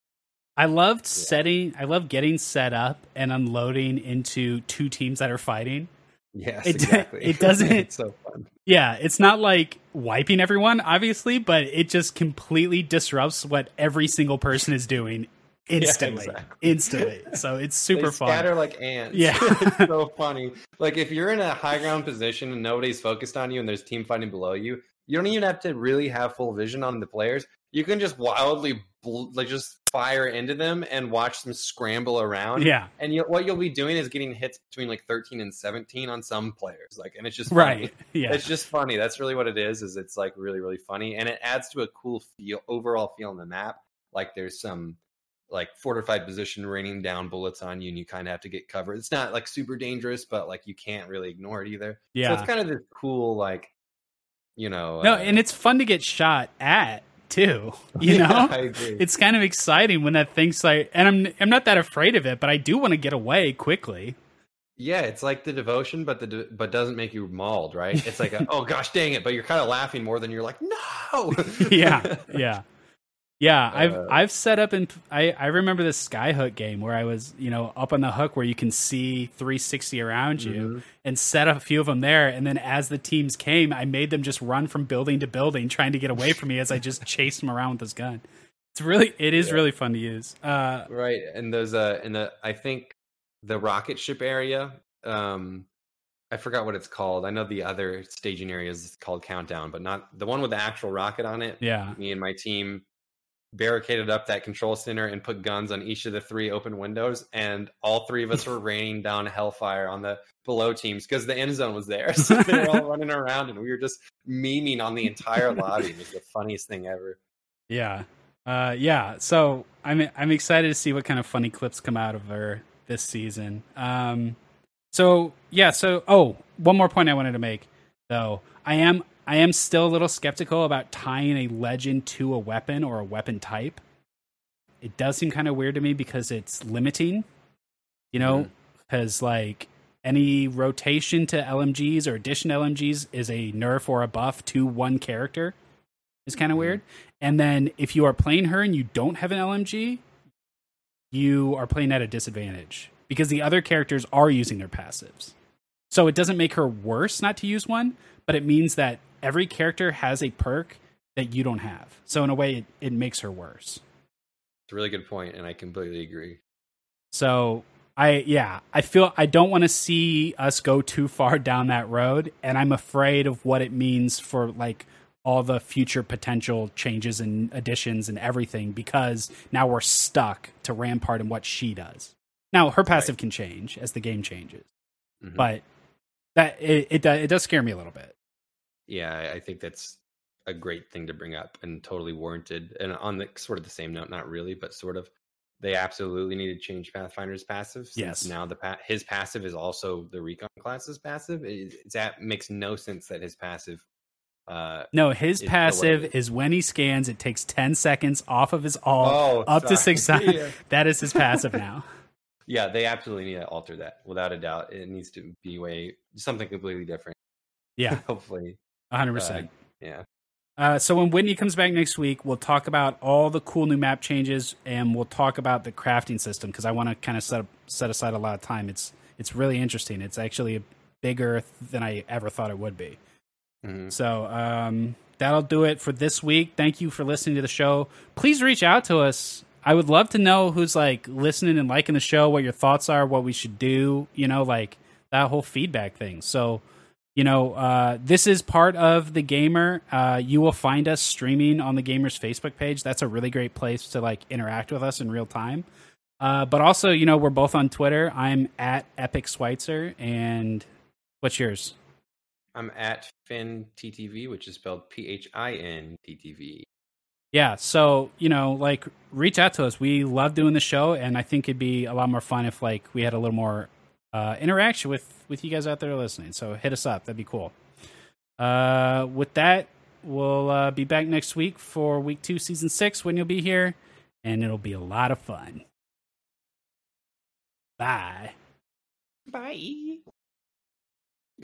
i loved setting i love getting set up and unloading into two teams that are fighting yes, It- exactly. it doesn't- <laughs> it's so fun. Yeah, it's not like wiping everyone, obviously, but it just completely disrupts what every single person is doing instantly. exactly. Instantly. So it's super they fun. scatter like ants. Yeah. <laughs> it's so <laughs> funny. Like if you're in a high ground position and nobody's focused on you, and there's team fighting below you, you don't even have to really have full vision on the players. You can just wildly bl- like just fire into them and watch them scramble around. Yeah. And you, what you'll be doing is getting hits between like 13 and 17 on some players. Like, and it's just funny. Right. <laughs> Yeah. It's just funny. That's really what it is. Is it's like really really funny, and it adds to a cool feel overall feel on the map. Like there's some like fortified position raining down bullets on you, and you kind of have to get covered. It's not like super dangerous, but like you can't really ignore it either. So Yeah. it's kind of this cool like, you know. No, uh, and it's fun to get shot at too. <laughs> You yeah, know? I agree. it's kind of exciting when that thing's like and I'm I'm not that afraid of it, but I do want to get away quickly. Yeah, it's like the devotion, but the de- but doesn't make you mauled, right? It's like, a, <laughs> oh gosh, dang it! But you're kind of laughing more than you're like, no. <laughs> yeah, yeah, yeah. I've Uh, I've set up in I I remember this skyhook game where I was you know up on the hook where you can see 360 around you Mhm. and set up a few of them there, and then as the teams came, I made them just run from building to building trying to get away from me as I just <laughs> chased them around with this gun. It's really it is Yeah. really fun to use. Uh, right, and those uh, in the I think the rocket ship area, um, I forgot what it's called. I know the other staging area is called Countdown, but not the one with the actual rocket on it. yeah, Me and my team barricaded up that control center and put guns on each of the three open windows and all three of us were <laughs> raining down hellfire on the below teams because the end zone was there <laughs> <laughs> so they were all running around and we were just memeing on the entire lobby it was the funniest thing ever Yeah. Uh yeah, so I'm I'm excited to see what kind of funny clips come out of her this season. Um so yeah, so oh, one more point I wanted to make though. I am I am still a little skeptical about tying a legend to a weapon or a weapon type. It does seem kind of weird to me because it's limiting. You know, cuz like any rotation to LMGs or addition to LMGs is a nerf or a buff to one character. Is kind of Mhm. weird. And then if you are playing her and you don't have an LMG, you are playing at a disadvantage because the other characters are using their passives. So it doesn't make her worse not to use one, but it means that every character has a perk that you don't have. So in a way, it, it makes her worse. it's a really good point and i completely agree So I yeah, I feel I don't want to see us go too far <laughs> down that road and I'm afraid of what it means for like all the future potential changes and additions and everything because now we're stuck to Rampart and what she does. Now her passive can change as the game changes, Mhm. but that it it, it does scare me a little bit. yeah I- think that's a great thing to bring up and totally warranted and on the sort of the same note not really but sort of they absolutely need to change pathfinder's passive since Yes. now the pa- his passive is also the recon class's passive it, it's that makes no sense that his passive uh No, his the passive is when he scans, it takes ten seconds off of his all oh up to six seconds. <laughs> yeah. <laughs> That is his passive now. Yeah they absolutely need to alter that without a doubt it needs to be way something completely different Yeah, <laughs> hopefully hundred percent. yeah Uh, so when Whitney comes back next week, we'll talk about all the cool new map changes, and we'll talk about the crafting system because I want to kind of set up, set aside a lot of time. It's it's really interesting. It's actually bigger than I ever thought it would be. Mhm. So um, that'll do it for this week. Thank you for listening to the show. Please reach out to us. I would love to know who's like listening and liking the show, what your thoughts are, what we should do. You know, like that whole feedback thing. So you know, uh, this is part of the gamer. Uh, you will find us streaming on the gamer's Facebook page. That's a really great place to like interact with us in real time. Uh, but also, you know, we're both on Twitter. I'm at Epic Schweitzer, and what's yours? i'm at phin ttv which is spelled p-h-i-n t-t-v Yeah, so you know, like reach out to us. We love doing the show, and I think it'd be a lot more fun if like we had a little more uh, interaction with with you guys out there listening. So hit us up; that'd be cool. Uh, with that, we'll uh, be back next week for week two, season six, when you'll be here, and it'll be a lot of fun. Bye. bye